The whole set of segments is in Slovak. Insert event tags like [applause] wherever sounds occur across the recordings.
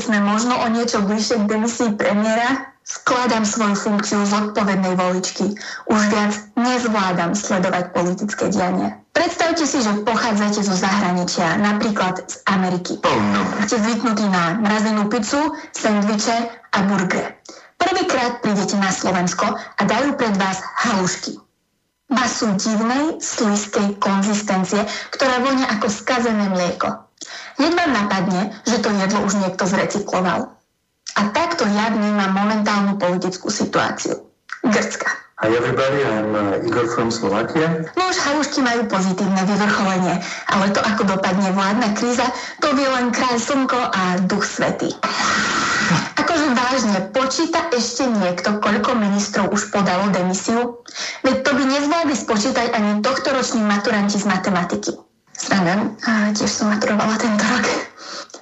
sme možno o niečo bližšie k demisii premiéra, Skladám svoju funkciu zodpovednej voličky. Už viac nezvládam sledovať politické dianie. Predstavte si, že pochádzate zo zahraničia, napríklad z Ameriky. Oh no. Ste zvyknutí na mrazenú pizzu, sendviče a burger. Prvýkrát prídete na Slovensko a dajú pred vás halušky. Masu divnej, slízkej konzistencie, ktorá vonia ako skazené mlieko. Vám napadne, že to jedlo už niekto zrecykloval. A takto ja vnímam momentálnu politickú situáciu. Grecka. Hi everybody, I'm uh, Igor from Slovakia. No už halušky majú pozitívne vyvrcholenie, ale to ako dopadne vládna kríza, to vie len kráľ slnko a duch svety. Akože vážne, počíta ešte niekto, koľko ministrov už podalo demisiu? Veď to by nezvládli spočítať ani tohtoroční maturanti z matematiky. Sranda, tiež som maturovala tento rok.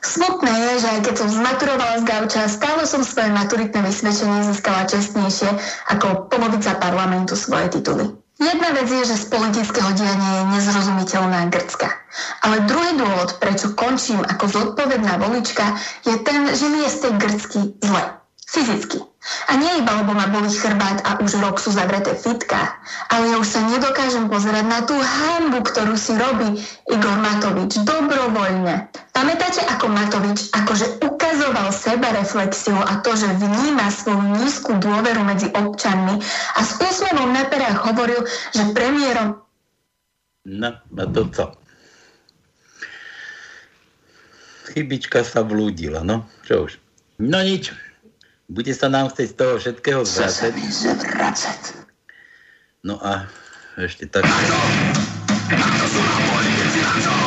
Smutné je, že aj keď som zmaturovala z gauča, stále som svoje maturitné vysvedčenie získala čestnejšie ako polovica parlamentu svoje tituly. Jedna vec je, že z politického diania je nezrozumiteľná Grcka. Ale druhý dôvod, prečo končím ako zodpovedná volička, je ten, že mi je z tej Grcky zle. Fyzicky. A nie iba, lebo ma boli chrbát a už rok sú zavreté fitka, ale ja už sa nedokážem pozerať na tú hambu, ktorú si robí Igor Matovič dobrovoľne. Pamätáte, ako Matovič akože ukazoval seba reflexiu a to, že vníma svoju nízku dôveru medzi občanmi a s úsmevom na perách hovoril, že premiérom... No, a to co? Chybička sa vlúdila, no, čo už. No nič, bude sa nám chcieť z toho všetkého zvrácať. zvrácať. No a ešte tak. Áno, áno, sú na poli,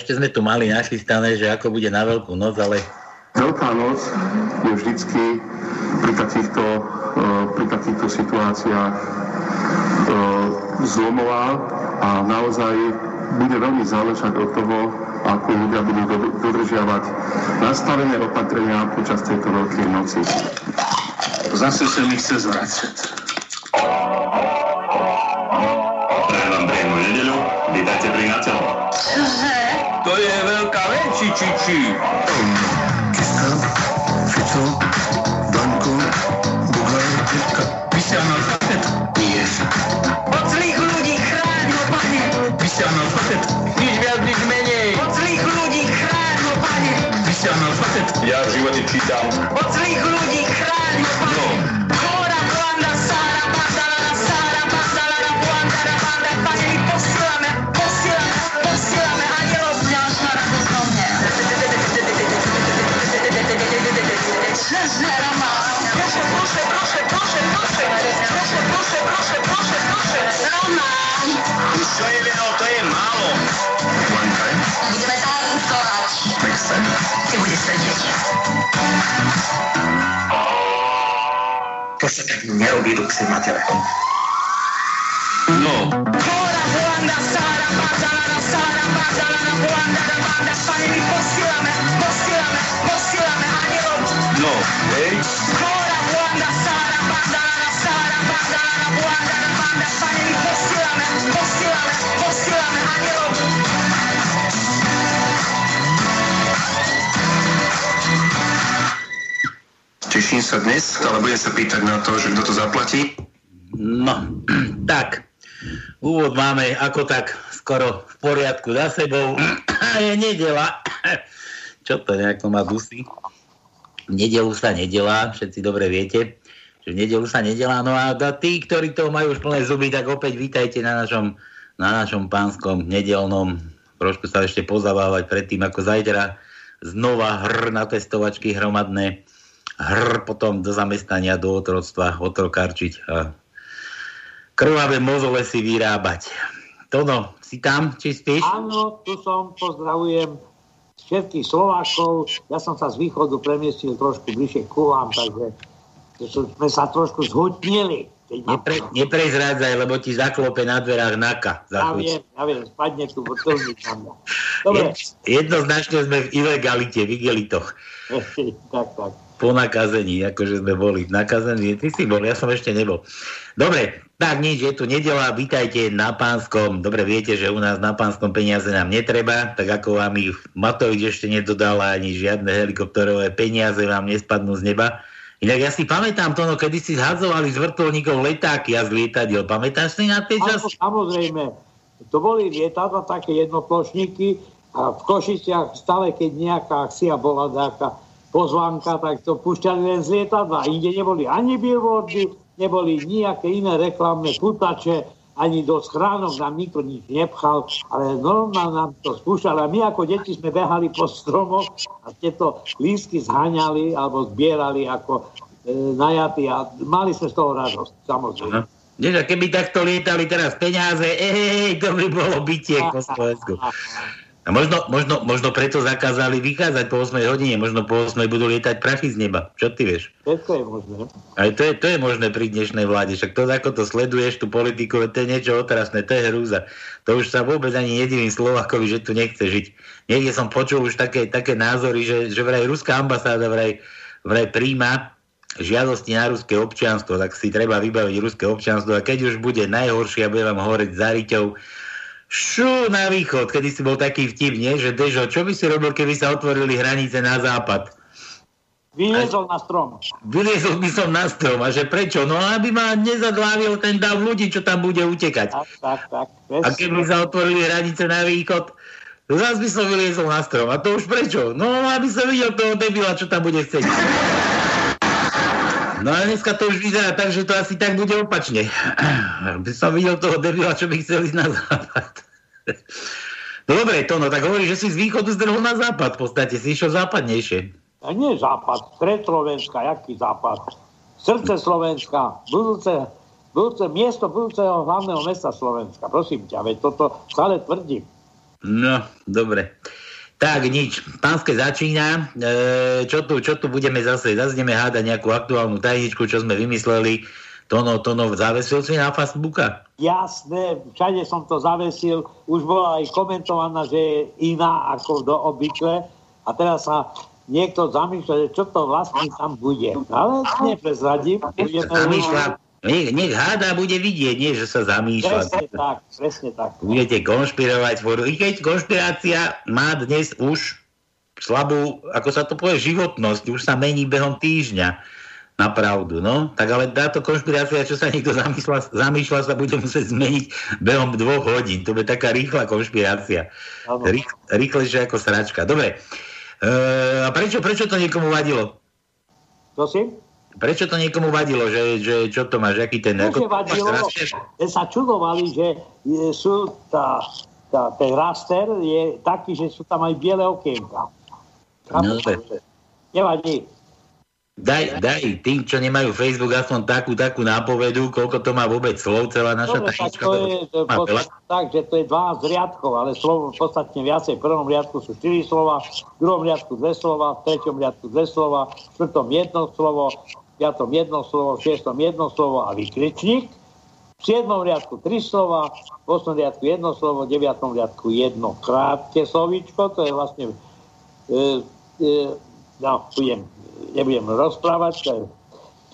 ešte sme tu mali nachystané, že ako bude na veľkú noc, ale Veľká noc je vždycky pri takýchto, eh, pri takýchto situáciách eh, zlomová a naozaj bude veľmi záležať od toho, ako ľudia budú do- dodržiavať nastavené opatrenia počas tejto veľkej noci. Zase sa mi chce zvracať. Či. Kiska, Fico, Danko, Bugaj, Vy ste analfabet. Ježik. Od zlých ľudí chráň ho, pane! Vy ste analfabet. Nič viac, nič menej. Od zlých ľudí chráň ho, pane! Vy ste analfabet. Ja v živote čítam. Od zlých ľudí chráň Nero Virux in materia. No. No. Hey. Sa dnes, ale budem sa pýtať na to, že kto to zaplatí. No, [clears throat] tak. Úvod máme ako tak skoro v poriadku za sebou. [clears throat] je nedela. [clears throat] Čo to nejako má dusy? V nedelu sa nedelá, všetci dobre viete, že v nedelu sa nedelá. No a tí, ktorí to majú už plné zuby, tak opäť vítajte na našom, na našom pánskom nedelnom. Trošku sa ešte pozabávať predtým, ako zajtra znova hr na testovačky hromadné, hr potom do zamestnania, do otroctva, otrokarčiť a krvavé mozole si vyrábať. Tono, si tam, či spíš? Áno, tu som, pozdravujem všetkých Slovákov. Ja som sa z východu premiestil trošku bližšie ku vám, takže sme sa trošku zhutnili. Nepre, neprezrádzaj, lebo ti zaklope na dverách naka. Ja viem, ja viem, spadne tu vrtulník Dobre. Jednoznačne sme v ilegalite, v igelitoch. [laughs] tak, tak. Po nakazení, akože sme boli nakazení. Ty si bol, ja som ešte nebol. Dobre, tak nič, je tu nedela, vítajte na Pánskom. Dobre, viete, že u nás na Pánskom peniaze nám netreba, tak ako vám ich Matovič ešte nedodala, ani žiadne helikopterové peniaze vám nespadnú z neba Inak ja si pamätám to, no kedy si zhadzovali z vrtulníkov letáky a z lietadiel. Pamätáš si na tej časti? Samozrejme. To boli lietadla také jednoplošníky a v Košiciach stále, keď nejaká akcia bola nejaká pozvánka, tak to púšťali len z lietadla. Inde neboli ani billboardy, neboli nejaké iné reklamné putače, ani do schránok nám nikto nič nepchal, ale normálne nám to spúšťali. A my ako deti sme behali po stromoch a tieto lístky zháňali alebo zbierali ako e, najatí a mali sme z toho radosť, samozrejme. Aha. keby takto lietali teraz peniaze, ej, to by bolo bytie [laughs] po Slovensku. A možno, možno, možno preto zakázali vychádzať po 8 hodine, možno po 8 budú lietať prachy z neba. Čo ty vieš? To je možné. Ale to je, to je možné pri dnešnej vláde. Však to, ako to sleduješ, tú politiku, to je niečo otrasné, to je hrúza. To už sa vôbec ani nedivím Slovakovi, že tu nechce žiť. Niekde som počul už také, také názory, že, že vraj ruská ambasáda vraj, vraj príjma žiadosti na ruské občianstvo, tak si treba vybaviť ruské občianstvo a keď už bude najhoršie a bude vám horeť za riťou, šu na východ, kedy si bol taký vtip, nie? že Dežo, čo by si robil, keby sa otvorili hranice na západ? Vyliezol na strom. Vyliezol by som na strom. A že prečo? No aby ma nezadlávil ten dav ľudí, čo tam bude utekať. Tak, tak, tak. A keby sa otvorili hranice na východ, zás by som vyliezol na strom. A to už prečo? No aby som videl toho debila, čo tam bude chcieť. No a dneska to už vyzerá tak, že to asi tak bude opačne. [clears throat] By som videl toho debila, čo by chcel ísť na západ. [laughs] No dobre, to no, tak hovorí, že si z východu zdrhol na západ v podstate, si išiel západnejšie. A nie západ, stred Slovenska, jaký západ? Srdce Slovenska, budúce, budúce miesto budúceho hlavného mesta Slovenska. Prosím ťa, veď toto stále tvrdím. No, dobre. Tak, nič. Pánske začína. E, čo, tu, čo tu budeme zase? Ideme hádať nejakú aktuálnu tajničku, čo sme vymysleli. Tono, Tono, zavesil si na Facebooka? Jasné, všade som to zavesil. Už bola aj komentovaná, že je iná ako do obykle. A teraz sa niekto zamýšľa, že čo to vlastne tam bude. Ale neprezradím. Zamýšľa, nech, nech háda bude vidieť, nie že sa zamýšľa. Presne tak, presne tak. Budete konšpirovať. I keď konšpirácia má dnes už slabú, ako sa to povie, životnosť, už sa mení behom týždňa na pravdu, no. Tak ale táto konšpirácia, čo sa niekto zamýšľa, zamýšľa sa bude musieť zmeniť behom dvoch hodín. To je taká rýchla konšpirácia. Rých, rýchlejšia ako sračka. Dobre. E, a prečo, prečo to niekomu vadilo? Prosím? Prečo to niekomu vadilo, že, že čo to máš, aký ten... Ako, vadilo, že sa čudovali, že sú tá, tá, ten raster je taký, že sú tam aj biele okienka. No, Nevadí. Daj, daj tým, čo nemajú Facebook, aspoň takú, takú nápovedu, koľko to má vôbec slov, celá naša Dobre, tak to je, to je tak, že to je 12 riadkov, ale slovo podstatne viacej. V prvom riadku sú 4 slova, v druhom riadku 2 slova, v treťom riadku 2 slova, v štvrtom jedno slovo, v piatom jedno slovo, v šiestom jedno slovo a vykričník. V siedmom riadku 3 slova, v osmom riadku jedno slovo, v deviatom riadku jedno krátke slovíčko, to je vlastne e, e, no, budem nebudem rozprávať, to je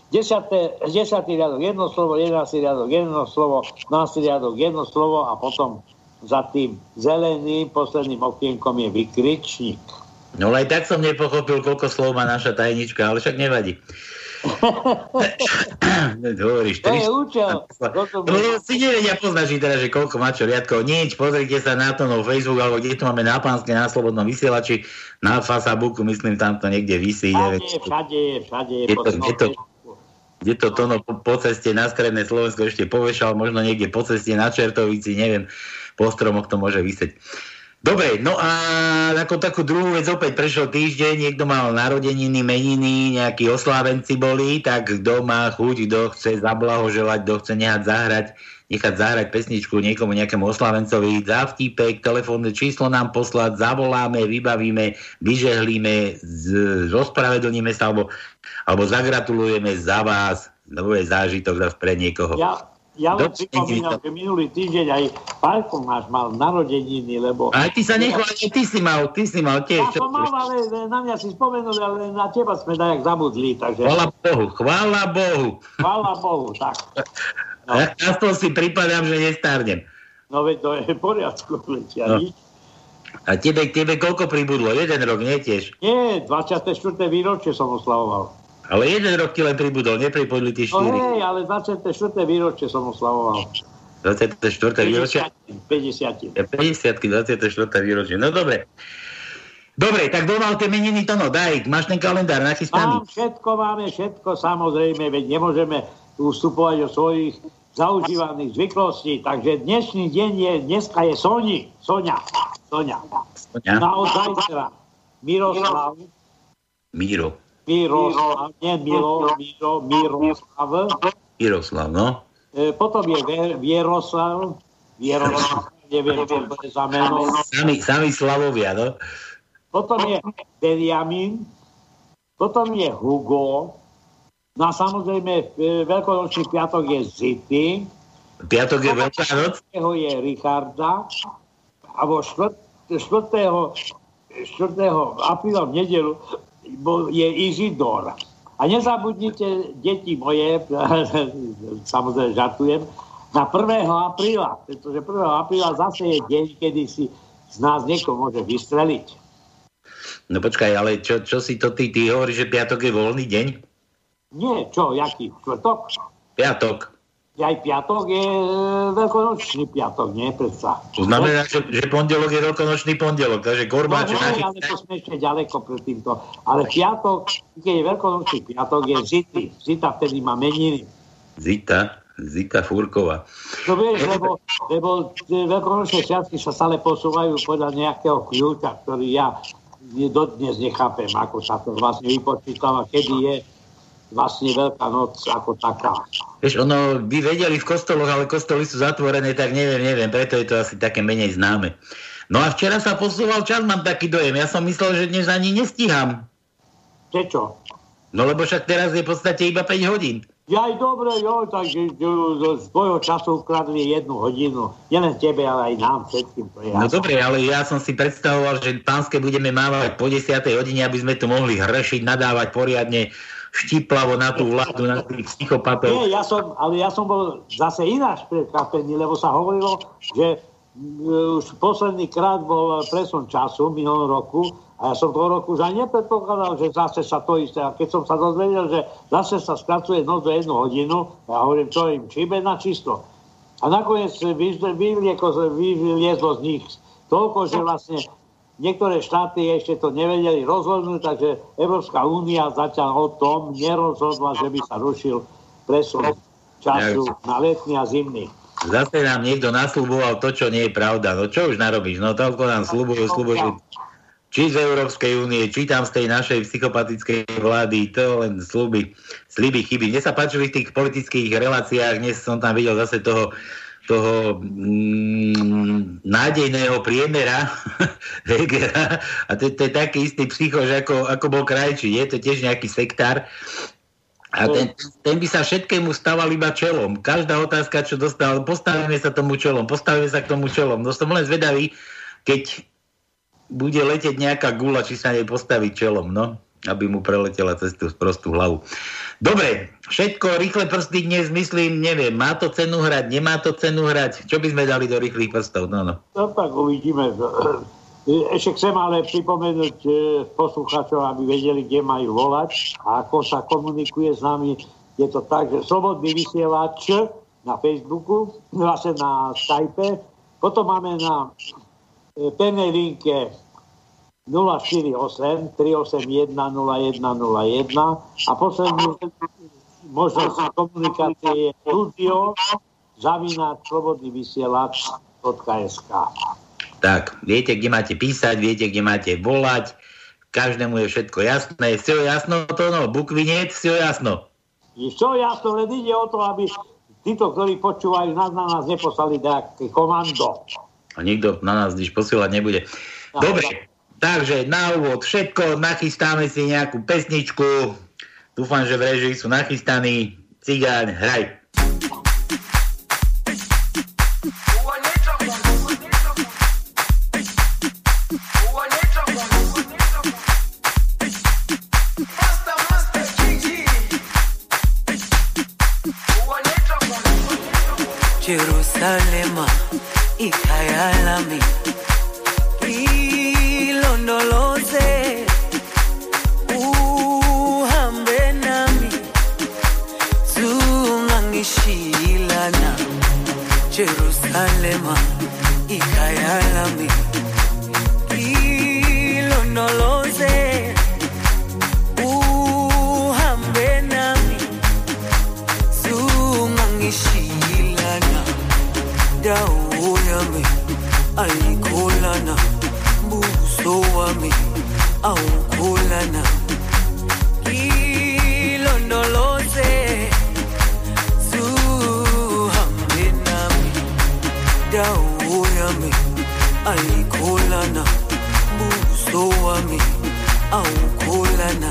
Desiate, desiatý riadok jedno slovo, jedenáctý riadok jedno slovo, 12. riadok jedno slovo a potom za tým zeleným posledným okienkom je vykričník. No aj tak som nepochopil, koľko slov má naša tajnička, ale však nevadí. Hovoríš, To je 3, účel. No, si nevedia poznačiť teraz, že koľko má čo riadkov. Nič, pozrite sa na to no Facebook, alebo kde to máme na pánske, na slobodnom vysielači, na Facebooku, myslím, tam to niekde vysí. Všade, neviem, všade, všade. je to- je to- kde to Tono po, po ceste na stredné Slovensko ešte povešal, možno niekde po ceste na Čertovici, neviem, po stromoch to môže vysieť. Dobre, no a ako takú druhú vec opäť prešiel týždeň, niekto mal narodeniny, meniny, nejakí oslávenci boli, tak kto má chuť, kto chce zablahoželať, kto chce nehať zahrať, nechať zahrať pesničku niekomu, nejakému oslávencovi, za vtipek, telefónne číslo nám poslať, zavoláme, vybavíme, vyžehlíme, ospravedlníme sa, alebo, alebo zagratulujeme za vás, lebo zážitok zase pre niekoho. Ja, ja len pripomínam, že minulý týždeň aj Pálko máš mal narodeniny, lebo... A ty sa nechváľ, ty si mal, ty si mal tiež. Ja som mal, ale na mňa si spomenuli, ale na teba sme dajak zabudli, takže Chvála Bohu, chvála Bohu. chvála Bohu, tak. No. [laughs] Ja to si pripadám, že nestárnem. No veď to je v poriadku, letia, No. nič. A tebe, tebe koľko pribudlo? Jeden rok, nie tiež. Nie, 24. výročie som oslavoval. Ale jeden rok ti len pribudol, nepribudli ti No štyri. hej, ale 24. výročie som oslavoval. 24. výročie. 50. 50. 24. výročie. No dobre. Dobre, tak kto mal tie meniny, to no, daj, máš ten kalendár nachystaný. Mám všetko, máme všetko, samozrejme, veď nemôžeme ustupovať o svojich zaužívaných zvyklostí. Takže dnešný deň je, dneska je Soni, Sonia, Sonia. Sonia. Naozaj Miroslav, Míro. Miroslav, nie Miro, Miro, Miroslav. Miroslav, no. E, potom je Ver- Vieroslav, Vieroslav, neviem, čo to je za meno. Sami, sami Slavovia, no. Potom je Benjamin, potom je Hugo, no a samozrejme e, veľkonočný piatok je Zity, Piatok je Veľká noc. jeho je Richarda a vo 4. 4. apríla v nedelu je Izidor. A nezabudnite, deti moje, [laughs] samozrejme žartujem, na 1. apríla, pretože 1. apríla zase je deň, kedy si z nás niekto môže vystreliť. No počkaj, ale čo, čo si to ty, ty hovoríš, že piatok je voľný deň? Nie, čo, jaký? Štvrtok? Piatok. Aj piatok je e, veľkonočný piatok, nie? Predsa. To znamená, že, že pondelok je veľkonočný pondelok, takže No, korbáč hej, ale to sme ešte ďaleko pred týmto. Ale piatok, keď je veľkonočný piatok, je Zity. Zita vtedy má meniny. Zita, Zita Fúrková. To vieš, lebo, lebo tie veľkonočné sviatky sa stále posúvajú podľa nejakého kľúča, ktorý ja dodnes nechápem, ako sa to vlastne vypočítava, kedy je vlastne Veľká noc ako taká. Vieš, ono by vedeli v kostoloch, ale kostoly sú zatvorené, tak neviem, neviem, preto je to asi také menej známe. No a včera sa posúval čas, mám taký dojem. Ja som myslel, že dnes ani nestíham. Prečo? No lebo však teraz je v podstate iba 5 hodín. Ja aj dobre, jo, takže jo, z tvojho času ukradli jednu hodinu. Nielen tebe, ale aj nám všetkým. To je No dobre, ale ja som si predstavoval, že pánske budeme mávať po 10. hodine, aby sme tu mohli hrešiť, nadávať poriadne štiplavo na tú vládu, na tých psychopatov. Nie, ja som, ale ja som bol zase ináč prekvapený, lebo sa hovorilo, že mm, už posledný krát bol presun času minulom roku a ja som toho roku už aj nepredpokladal, že zase sa to isté. A keď som sa dozvedel, že zase sa skracuje noc do jednu hodinu, ja hovorím, čo im čibe na čisto. A nakoniec vyliezlo z nich toľko, že vlastne niektoré štáty ešte to nevedeli rozhodnúť, takže Európska únia zatiaľ o tom nerozhodla, že by sa rušil presun času na letný a zimný. Zase nám niekto nasľuboval to, čo nie je pravda. No čo už narobíš? No toľko nám slúbujú, slúbujú. Či z Európskej únie, či tam z tej našej psychopatickej vlády, to len slúby, sliby, chyby. Mne sa páčili v tých politických reláciách, dnes som tam videl zase toho, toho mm, nádejného priemera [laughs] Hegera. A to, to je taký istý psychož, ako, ako bol Krajčí, je to tiež nejaký sektár. A ten, ten by sa všetkému stával iba čelom. Každá otázka, čo dostal, postavíme sa tomu čelom, postavíme sa k tomu čelom. No som len zvedavý, keď bude letieť nejaká gula, či sa nej postaví čelom, no, aby mu preletela cez tú prostú hlavu. Dobre, všetko, rýchle prsty dnes myslím, neviem, má to cenu hrať, nemá to cenu hrať, čo by sme dali do rýchlych prstov, no, no. No tak uvidíme. Ešte chcem ale pripomenúť e, poslucháčov, aby vedeli, kde majú volať a ako sa komunikuje s nami. Je to tak, že slobodný vysielač na Facebooku, vlastne na Skype. Potom máme na e, pevnej linke 048 381 0101 a poslednú možnosť komunikácie je studio zavináč slobodný vysielač.sk. Tak, viete, kde máte písať, viete, kde máte volať, každému je všetko jasné. Všetko jasno to, no, bukviniec, všetko jasno. Čo jasno, len ide o to, aby títo, ktorí počúvajú, nás na nás neposlali nejaké komando. A nikto na nás nič posielať nebude. Dobre, takže na úvod všetko, nachystáme si nejakú pesničku. Dúfam, že v režii sú nachystaní. Cigáň, hraj. Jerusalema ikhayalami problema y caer a mí. Hilo no lo sé, uhambe nami, sumangishilana, dawo yami, alikolana, buso wami, awu ayikholana buso wami awukholana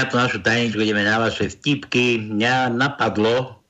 na tú našu tajničku, ideme na vaše vtipky. Mňa napadlo,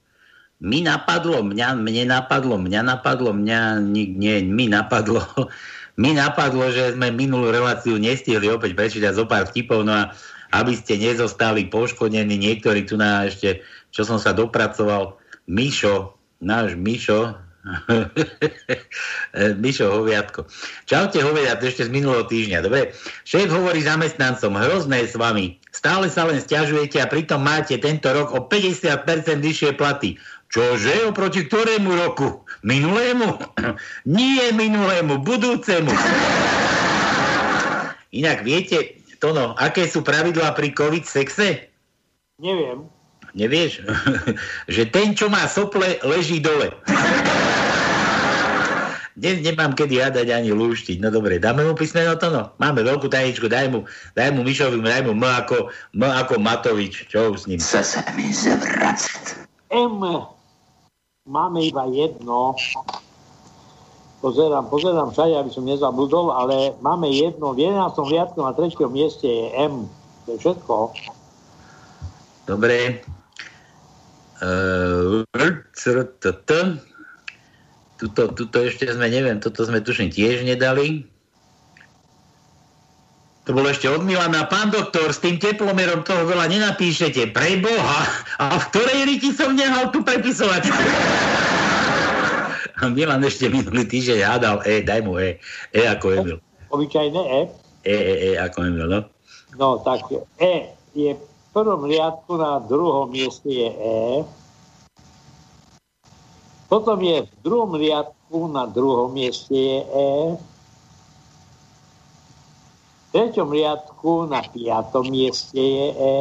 mi napadlo, mňa, mne napadlo, mňa napadlo, mňa, nie, nie mi napadlo, [laughs] mi napadlo, že sme minulú reláciu nestihli opäť prečítať zo pár vtipov, no a aby ste nezostali poškodení, niektorí tu na ešte, čo som sa dopracoval, Mišo, náš Mišo, [laughs] Mišo Hoviatko. Čaute Hoviat, ešte z minulého týždňa. Dobre, šéf hovorí zamestnancom, hrozné s vami. Stále sa len stiažujete a pritom máte tento rok o 50% vyššie platy. Čože? Oproti ktorému roku? Minulému? [clears throat] Nie minulému, budúcemu. [laughs] Inak viete, Tono, aké sú pravidlá pri COVID sexe? Neviem. Nevieš? [laughs] že ten, čo má sople, leží dole. Dnes nemám kedy hádať ani lúštiť. No dobre, dáme mu písmeno to no. Máme veľkú tajničku, daj mu, daj mu Mišovi, daj mu M ako, M ako Matovič. Čo s ním? Chce sa mi zvracať. M. Máme iba jedno. Pozerám, pozerám všade, aby som nezabudol, ale máme jedno. V 11. riadku na 3. mieste je M. To je všetko. Dobre. Uh, tuto, tuto ešte sme, neviem, toto sme tuším tiež nedali. To bolo ešte od Milana. Pán doktor, s tým teplomerom toho veľa nenapíšete. Pre Boha. A v ktorej riti som nehal tu prepisovať? A Milan ešte minulý týždeň hádal E, daj mu E. E ako Emil. Obyčajné E? E, E, E ako Emil, no. No, tak E je v prvom riadku na druhom mieste je E. Potom je v druhom riadku na druhom mieste je E. V treťom riadku na piatom mieste je E.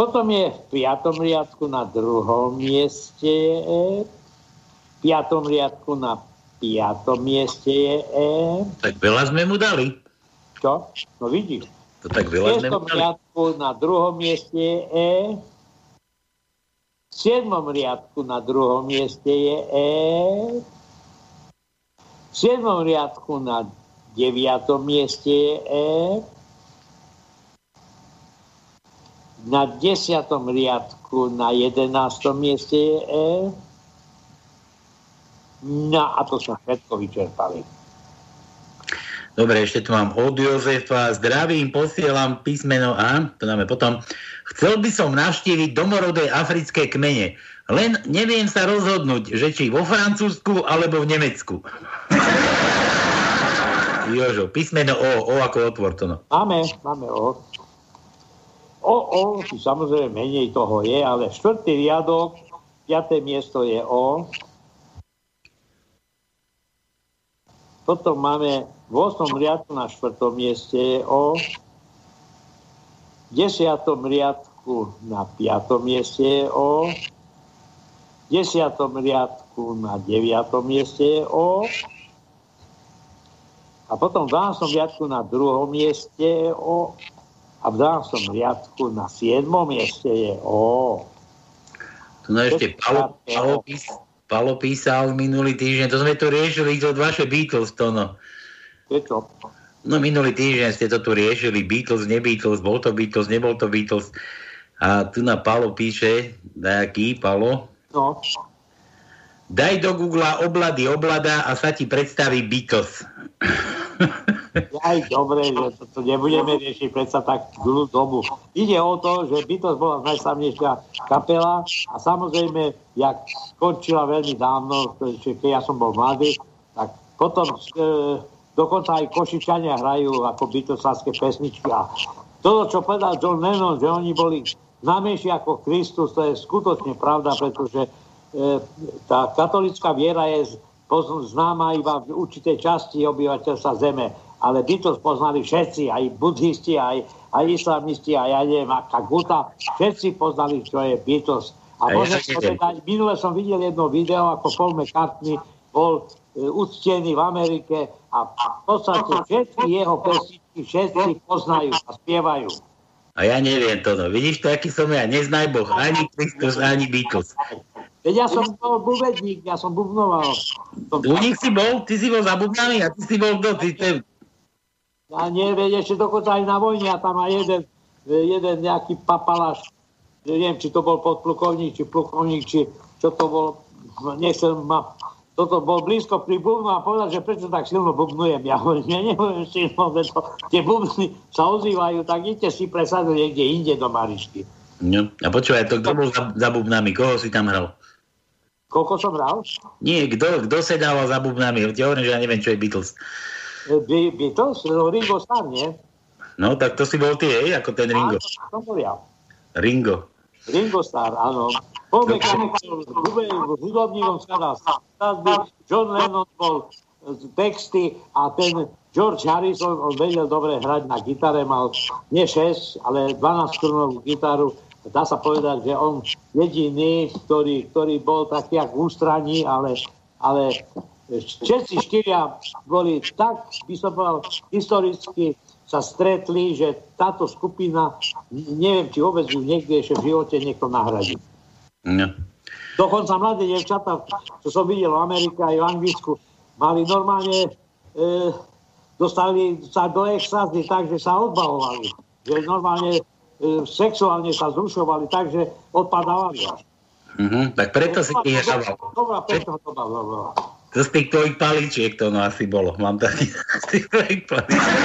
Potom je v piatom riadku na druhom mieste je E. V piatom riadku na piatom mieste je E. Tak veľa sme mu dali. Čo? No vidíš. To tak veľa sme mu dali. riadku na druhom mieste je E. Siedmom riadku na druhom mieste je E. V siedmom riadku na deviatom mieste je E. Na desiatom riadku na jedenáctom mieste je E. No a to sa všetko vyčerpali. Dobre, ešte tu mám od Jozefa. Zdravím, posielam písmeno A, to dáme potom. Chcel by som navštíviť domorodé africké kmene. Len neviem sa rozhodnúť, že či vo Francúzsku alebo v Nemecku. Jožo, písmeno O, O ako otvor to no. Máme, máme O. O, O, samozrejme menej toho je, ale štvrtý riadok, piaté miesto je O. Potom máme v 8. riadku na štvrtom mieste je O. 10. riadku na 5. mieste je O. 10. riadku na 9. mieste je O. A potom v 12. riadku na druhom mieste je O. A v 12. riadku na 7. mieste je O. Tu no ešte Palo, Palo, Palo písal minulý týždeň, to sme tu riešili od vaše Beatles, to no. Je to? No minulý týždeň ste to tu riešili, Beatles, ne Beatles, bol to Beatles, nebol to Beatles. A tu na Palo píše, nejaký Palo, No, daj do Google oblady oblada a sa ti predstaví Beatles. aj dobre, že to, to nebudeme riešiť predsa tak dlhú dobu. Ide o to, že Beatles bola najslavnejšia kapela a samozrejme, jak skončila veľmi dávno, keď ja som bol mladý, tak potom e, dokonca aj Košičania hrajú ako Beatlesovské pesničky. A toto, čo povedal John Lennon, že oni boli známejší ako Kristus, to je skutočne pravda, pretože e, tá katolická viera je známa iba v určitej časti obyvateľstva Zeme, ale Beatles poznali všetci, aj buddhisti, aj, aj islamisti, aj ja neviem, aká guta, všetci poznali, čo je Beatles. A môžem povedať, minule som videl jedno video, ako Paul McCartney bol e, uctený v Amerike a v podstate všetky jeho pesničky všetci poznajú a spievajú. A ja neviem to, no. Vidíš to, aký som ja, neznaj Boh, ani Kristus, ani Beatles. Veď ja som bol buvedník, ja som bubnoval. Som U nich si bol, ty si bol za bubnami a ty si bol kto? Ty, ty, A nie, veď ešte dokonca aj na vojne a tam aj jeden, jeden nejaký papaláš, neviem, či to bol podplukovník, či plukovník, či čo to bol, nechcem ma, toto bol blízko pri bubnu a povedal, že prečo tak silno bubnujem. Ja hovorím, ja neviem silno, to, tie bubny sa ozývajú, tak idete si presadiť niekde inde do Marišky. No. A počúvaj, to kto bol za, za bubnami? Koho si tam hral? Koľko som hral? Nie, kto, kto sedával za bubnami? Ti hovorím, že ja neviem, čo je Beatles. By, Beatles? No, Ringo Starr, nie? No, tak to si bol ty, hej, ako ten Ringo. Áno, to bol ja. Ringo. Ringo Starr, áno. McCartney bol hudobníkom skladby, John Lennon bol texty a ten George Harrison, on vedel dobre hrať na gitare, mal nie 6, ale 12 strunovú gitaru. Dá sa povedať, že on jediný, ktorý, ktorý bol taký jak v ústraní, ale, ale všetci štyria boli tak, by som povedal, historicky sa stretli, že táto skupina, neviem, či vôbec ju niekde ešte v živote niekto nahradí. No. Dokonca mladé devčatá, čo som videl v Amerike aj v Anglicku, mali normálne, e, dostali sa do extázy tak, že sa odbahovali. Že normálne e, sexuálne sa zrušovali tak, že odpadávali. Mhm, tak preto si ty hrával. Dobrá, preto to bola. To z tých tvojich paličiek to no asi bolo. Mám taký [laughs] z tých tvojich paličiek.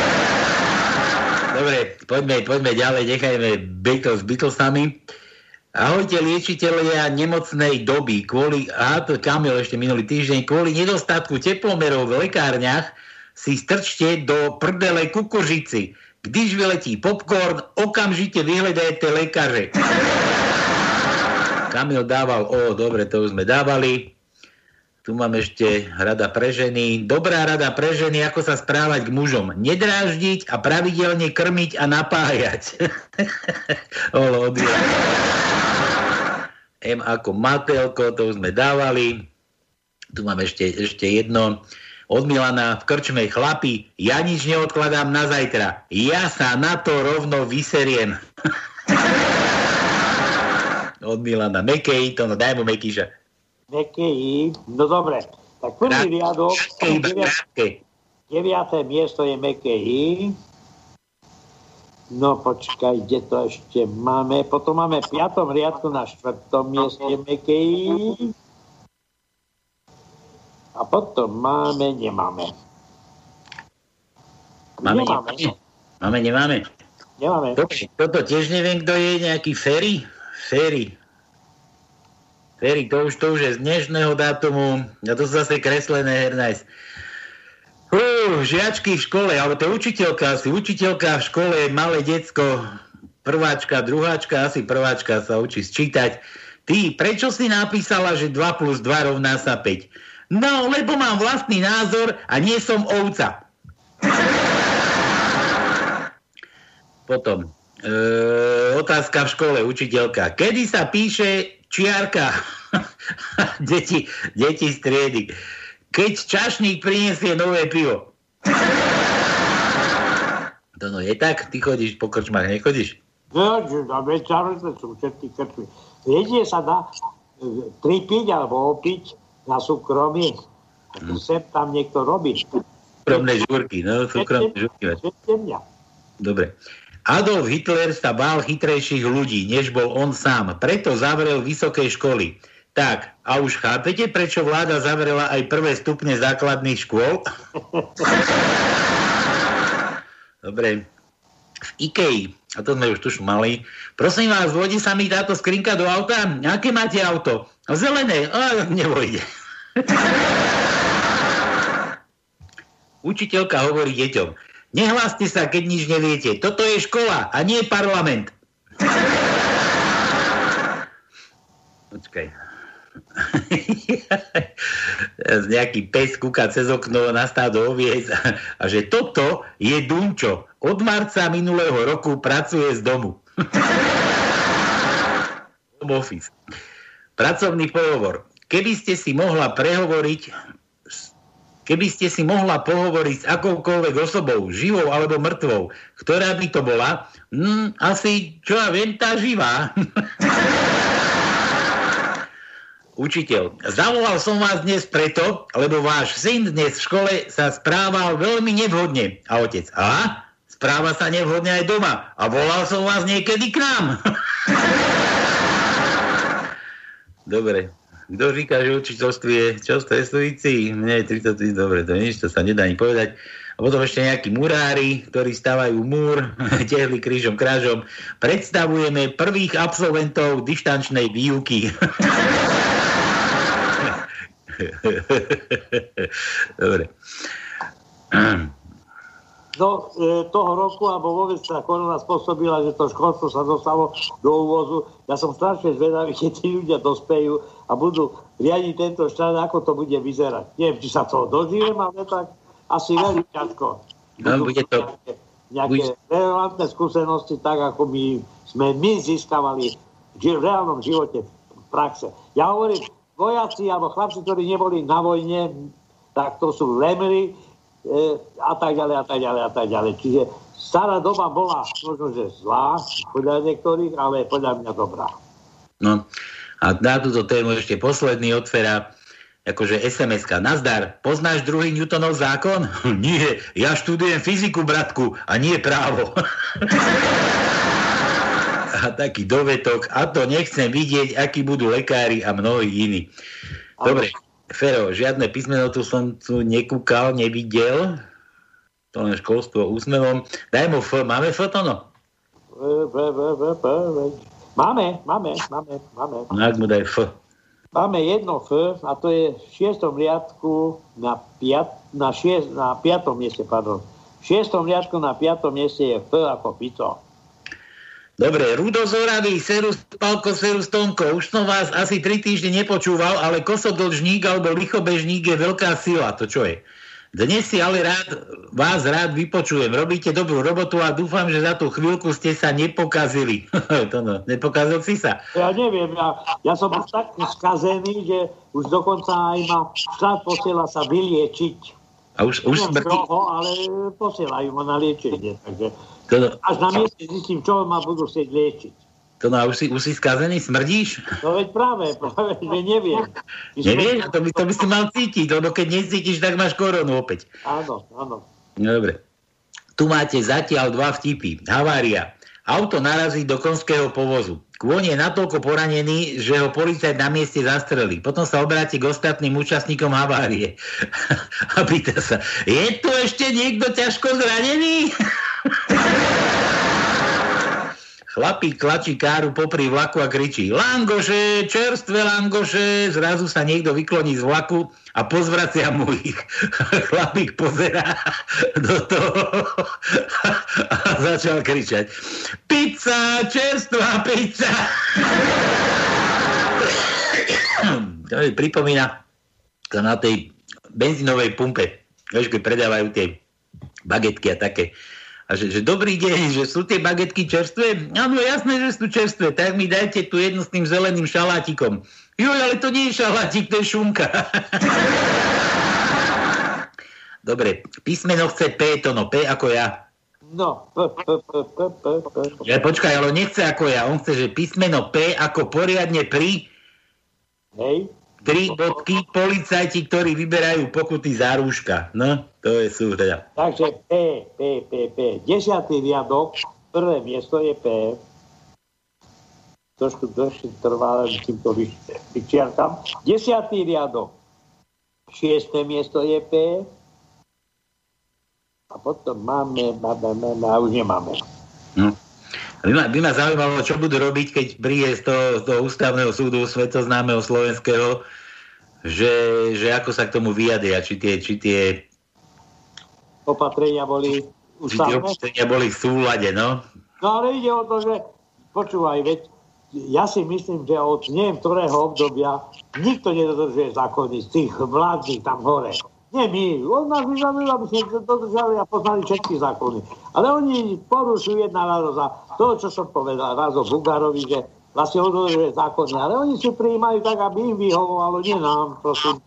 Dobre, poďme, poďme ďalej, nechajme Beatles s Beatlesami. Ahojte liečiteľia nemocnej doby. Kvôli, a to Kamil ešte minulý týždeň, kvôli nedostatku teplomerov v lekárniach si strčte do prdele kukužici. Když vyletí popcorn, okamžite vyhľadajte lekáře. Kamil dával, o, dobre, to už sme dávali. Tu mám ešte rada pre ženy. Dobrá rada pre ženy, ako sa správať k mužom. Nedráždiť a pravidelne krmiť a napájať. [laughs] Olo, M ako Matelko, to už sme dávali. Tu mám ešte, ešte jedno. Od Milana v krčme chlapi, ja nič neodkladám na zajtra. Ja sa na to rovno vyseriem. [laughs] Od Milana Mekej, to no daj mu Mekýša. Mekej, no dobre. Tak prvý riadok, deviaté miesto je Mekej. No počkaj, kde to ešte máme? Potom máme v piatom riadku na štvrtom mieste Mekej. A potom máme, nemáme. Máme, nemáme. nemáme. Máme, nemáme. Nemáme. Toto, toto tiež neviem, kto je, nejaký Ferry? Ferry. Ferry, to už, to už je z dnešného dátumu. A to sú zase kreslené hernajs. Uh, žiačky v škole, ale to je učiteľka, asi učiteľka v škole, malé decko, prváčka, druháčka, asi prváčka sa učí sčítať. Ty, prečo si napísala, že 2 plus 2 rovná sa 5? No, lebo mám vlastný názor a nie som ovca. Potom, e, otázka v škole, učiteľka. Kedy sa píše čiarka. [laughs] deti, deti z triedy. Keď čašník priniesie nové pivo. To no je tak? Ty chodíš po krčmách, nechodíš? No, na večer sú všetky krčmy. Jedie sa dá e, pripiť alebo opiť na súkromie. Mhm. Hmm. Sem tam niekto robí. Súkromné žúrky, no, súkromné žúrky. Dobre. Adolf Hitler sa bál chytrejších ľudí, než bol on sám. Preto zavrel vysoké školy. Tak, a už chápete, prečo vláda zavrela aj prvé stupne základných škôl? [laughs] Dobre. V Ikei, a to sme už tuž mali, prosím vás, vodi sa mi táto skrinka do auta? Aké máte auto? Zelené. A, nevojde. [laughs] Učiteľka hovorí deťom, Nehláste sa, keď nič neviete. Toto je škola a nie parlament. [laughs] Počkaj. [laughs] nejaký pes kúka cez okno na stádo oviec a, a že toto je Dunčo. Od marca minulého roku pracuje z domu. [laughs] Office. Pracovný pohovor. Keby ste si mohla prehovoriť Keby ste si mohla pohovoriť s akoukoľvek osobou, živou alebo mŕtvou, ktorá by to bola? Mm, asi, čo ja viem, tá živá. [laughs] učiteľ, zavolal som vás dnes preto, lebo váš syn dnes v škole sa správal veľmi nevhodne. A otec, a? Správa sa nevhodne aj doma. A volal som vás niekedy k nám. [laughs] Dobre. Kto říká, že učiteľstvo je je suicíd? Mne je 30 dobre, to nič, to sa nedá ani povedať. A potom ešte nejakí murári, ktorí stavajú múr, [laughs] tehli krížom krážom. Predstavujeme prvých absolventov dištančnej výuky. [laughs] [laughs] Dobre. do e, toho roku, alebo vôbec sa korona spôsobila, že to školstvo sa dostalo do úvozu. Ja som strašne zvedavý, [laughs] keď tí ľudia dospejú a budú riadiť tento štát, ako to bude vyzerať. Neviem, či sa toho dožijem, ale tak asi veľmi ťažko. No, bude to... Nejaké, nejaké bude... relevantné skúsenosti, tak ako my sme my získavali v reálnom živote v praxe. Ja hovorím, vojaci alebo chlapci, ktorí neboli na vojne, tak to sú lemry, e, a tak ďalej, a tak ďalej, a tak ďalej. Čiže stará doba bola možno, že zlá, podľa niektorých, ale podľa mňa dobrá. No a na túto tému ešte posledný otvára akože SMS-ka. Nazdar, poznáš druhý Newtonov zákon? [laughs] nie, ja študujem fyziku, bratku, a nie právo. [laughs] a taký dovetok, a to nechcem vidieť, akí budú lekári a mnohí iní. Dobre, Fero, žiadne písmeno tu som tu nekúkal, nevidel. To len školstvo úsmevom. Daj mu F, máme F to no? Máme, máme, máme, máme. No, ak mu daj F. Máme jedno F a to je v šiestom riadku na, piat, na, šiest, na piatom mieste, pardon. V šiestom riadku na piatom mieste je F ako Pico. Dobre, Rudo Zoravý, Serus, Palko, Serus, Tonko. Už som vás asi tri týždne nepočúval, ale kosodlžník alebo lichobežník je veľká sila. To čo je? Dnes si ale rád, vás rád vypočujem. Robíte dobrú robotu a dúfam, že za tú chvíľku ste sa nepokazili. [laughs] to no, nepokazil si sa. Ja neviem, ja, ja som už tak skazený, že už dokonca aj ma štát posiela sa vyliečiť. A už, už smrti... ale posielajú ma na liečenie. Takže To, no, až na mieste zistím, čo ma budú chcieť liečiť. to no, a už si, už si skazený, smrdíš? No veď práve, práve, že neviem. Sme- [laughs] Nevieš? To by, to by si mal cítiť, lebo keď necítiš, tak máš koronu opäť. Áno, áno. No dobre. Tu máte zatiaľ dva vtipy. Havária. Auto narazí do konského povozu. Kôň je natoľko poranený, že ho policajt na mieste zastrelí. Potom sa obráti k ostatným účastníkom havárie. [laughs] A pýta sa, je tu ešte niekto ťažko zranený? [laughs] Chlapík tlačí káru popri vlaku a kričí Langoše, čerstvé langoše. Zrazu sa niekto vykloní z vlaku a pozvracia mu ich. [laughs] Chlapík pozerá do toho [laughs] a začal kričať Pizza, čerstvá pizza. [laughs] To mi pripomína to na tej benzínovej pumpe. Keď predávajú tie bagetky a také. A že, že dobrý deň, že sú tie bagetky čerstvé? Áno, jasné, že sú čerstvé. Tak mi dajte tu jednu s tým zeleným šalátikom. Jo, ale to nie je šalátik, to je šunka. [laughs] Dobre, písmeno chce P, to no, P ako ja. No, p, p, p, p, p, p, p. Ja, počkaj, ale nechce ako ja. On chce, že písmeno P ako poriadne pri Hej. Tri bodky policajti, ktorí vyberajú pokuty za rúška. No, to je sú teda. Takže P, P, P, P. Desiatý riadok, prvé miesto je P. Trošku dlhšie trvá, len kým to vyčiarkam. Desiatý riadok, šiesté miesto je P. A potom máme, máme, máme, a už nemáme. No. By ma, by ma zaujímalo, čo budú robiť, keď príde z toho, z toho ústavného súdu svetoznámeho slovenského, že, že ako sa k tomu vyjadria, či tie, či tie, Opatrenia boli či tie ústavné. opatrenia boli v súlade, no. No ale ide o to, že počúvaj, veď ja si myslím, že od neviem ktorého obdobia nikto nedodržuje zákony z tých vládnych tam hore. Nie my, on nás vyžaduje, aby sme dodržali a poznali všetky zákony. Ale oni porušujú jedna radosť to, čo som povedal razo Bugarovi, že vlastne odhoduje zákony, ale oni si prijímajú tak, aby im vyhovovalo, nie nám, prosím.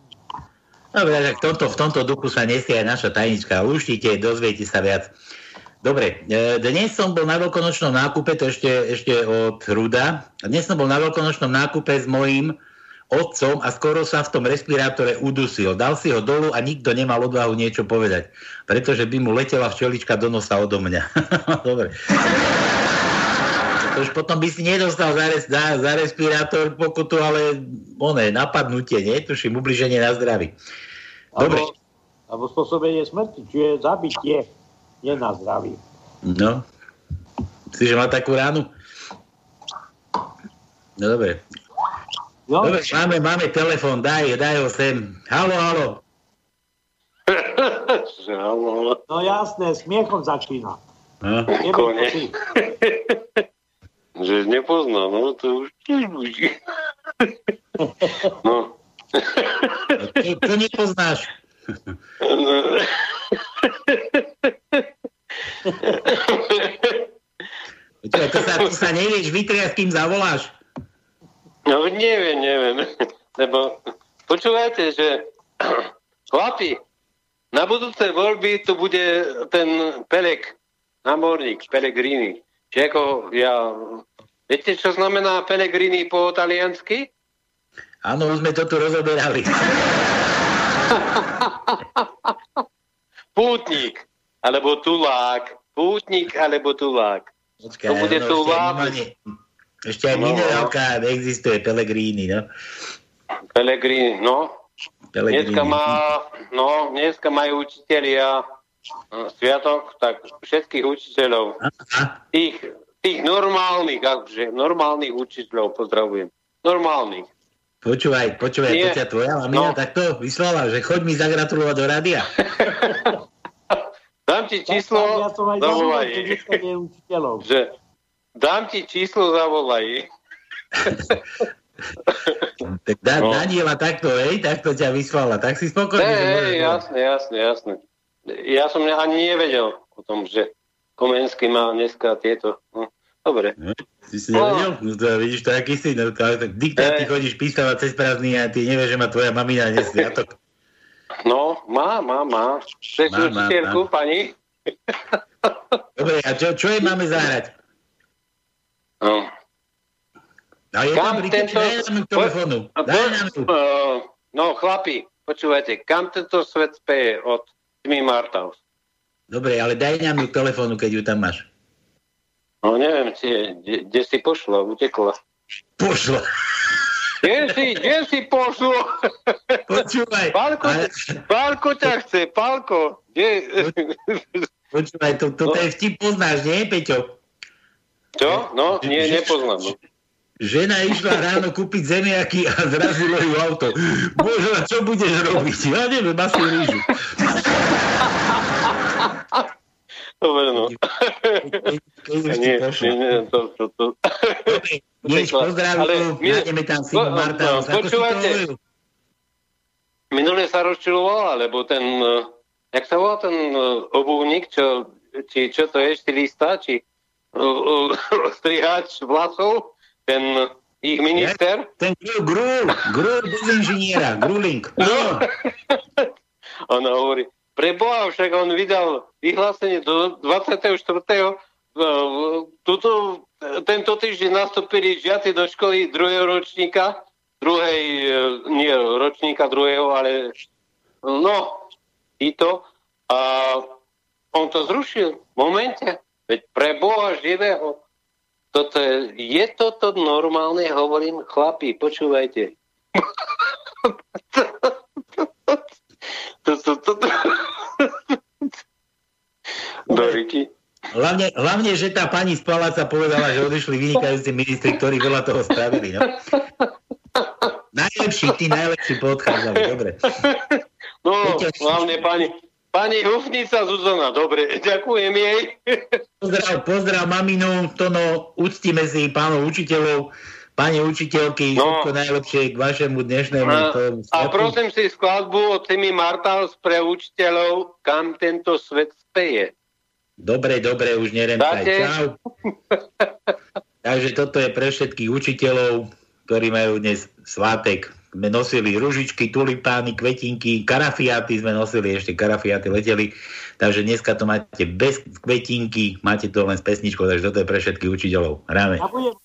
Dobre, tak v tomto, v tomto duchu sa nesie aj naša tajnička. Luštite, dozviete sa viac. Dobre, e, dnes som bol na veľkonočnom nákupe, to ešte, ešte od Ruda. Dnes som bol na veľkonočnom nákupe s mojím otcom a skoro sa v tom respirátore udusil. Dal si ho dolu a nikto nemal odvahu niečo povedať, pretože by mu letela včelička do nosa odo mňa. [laughs] Dobre. To už potom by si nedostal za, res, za, za respirátor pokutu, ale oné, napadnutie, nie? Tuším, ubliženie na zdraví. Dobre. Alebo, alebo spôsobenie smrti, čiže zabitie, nie na zdraví. No. Si, že má takú ránu? No dobre. No, Dobre, máme, máme telefon, daj, daj ho sem. Halo, halo. [laughs] no jasné, smiechom začína. No. Kone. [laughs] Že nepozná, no to už tiež budí. [laughs] No. Čo, čo nepoznáš? no. Počúvaj, to sa, to sa nevieš vytriať, kým zavoláš. No neviem, neviem. [laughs] Lebo počúvajte, že [clears throat] chlapi, na budúce voľby tu bude ten Pelek, námorník, Pellegrini. Čiže ako ja... Viete, čo znamená Pellegrini po taliansky? Áno, už sme to tu rozoberali. [laughs] Pútnik, alebo tulák. Pútnik, alebo tulák. Počkaj, To bude no, tu ešte, aj No. minerálka existuje, Pellegrini, no. Pellegrini, no. Pellegrini. Dneska, má, no, dneska majú učitelia eh, sviatok, tak všetkých učiteľov, tých, tých normálnych, akože normálnych učiteľov pozdravujem. Normálnych. Počúvaj, počúvaj, Nie. to ťa tvoja mamina No. takto vyslala, že choď mi zagratulovať do rádia. [laughs] Dám ti číslo, Ja som aj zavolal, že dám ti číslo, zavolaj. Tak da, No. Daniela takto, hej, takto ťa vyslala, tak si spokojný. Hej, hej, jasne, jasne, jasne. Ja som ani nevedel o tom, že Komenský má dneska tieto. No, dobre. Si si nevedel? No to vidíš, to aký si, no, diktát ty chodíš písavať cez prázdny a ty nevieš, že má tvoja mamina dnes sviatok. [laughs] No, má, má, má. Chceš Má, má, má. pani? Dobre, a čo, čo jej máme zahrať? No. A je pri tento... daj nám telefónu. Daj nám. Uh, no, chlapi, počúvajte, kam tento svet speje od Tmy Martaus? Dobre, ale daj nám ju telefónu, keď ju tam máš. No, neviem, či je, kde, kde si pošla, utekla. Pošla. Kde si, kde si pošlo? Počúvaj. Pálko, ale- Pálko ťa chce, Pálko. Kde? Počúvaj, to, to, to je vtip poznáš, nie, Peťo? Čo? No, nie, nepoznám. No. Žena išla ráno kúpiť zemiaky a zrazilo ju auto. Bože, čo budeš robiť? Ja neviem, asi rýžu. Dobre, no. Nie, nie, nie, to, to, to. Než pozdravujú, my- nájdeme tam si no, Marta. no, hovoril? Minule sa rozčilovala, lebo ten, eh, jak sa volá ten eh, obuvník, čo, či, čo to je, stylista, či strihač vlasov, ten ich minister. Ten Grul, Grul, bez inžiniera, Gruling. No. [laughs] Ona hovorí, pre Boha, však on vydal vyhlásenie do 24. eh, Tuto, tento týždeň nastúpili žiaci do školy druhého ročníka, druhej, eh, nie ročníka druhého, ale no, i to. A on to zrušil v momente. Veď pre Boha živého. Toto je, je toto normálne, hovorím, chlapi, počúvajte. [laughs] to, to, to, [laughs] to. Doriky. Hlavne, hlavne, že tá pani z paláca povedala, že odišli vynikajúci ministri, ktorí veľa toho spravili. No? Najlepší, tí najlepší poodchádzali, dobre. No, hlavne pani, pani Hufnica Zuzana, dobre, ďakujem jej. Pozdrav, pozdrav maminu, to no, uctíme si pánov učiteľov, pani učiteľky, No. všetko najlepšie k vašemu dnešnému A, tomu a prosím si skladbu od Timmy Martals pre učiteľov, kam tento svet speje. Dobre, dobre, už neremkaj. Čau. [laughs] Takže toto je pre všetkých učiteľov, ktorí majú dnes svátek. Sme nosili ružičky, tulipány, kvetinky, karafiaty sme nosili, ešte karafiaty leteli. Takže dneska to máte bez kvetinky, máte to len s pesničkou, takže toto je pre všetkých učiteľov. Hráme. A budem...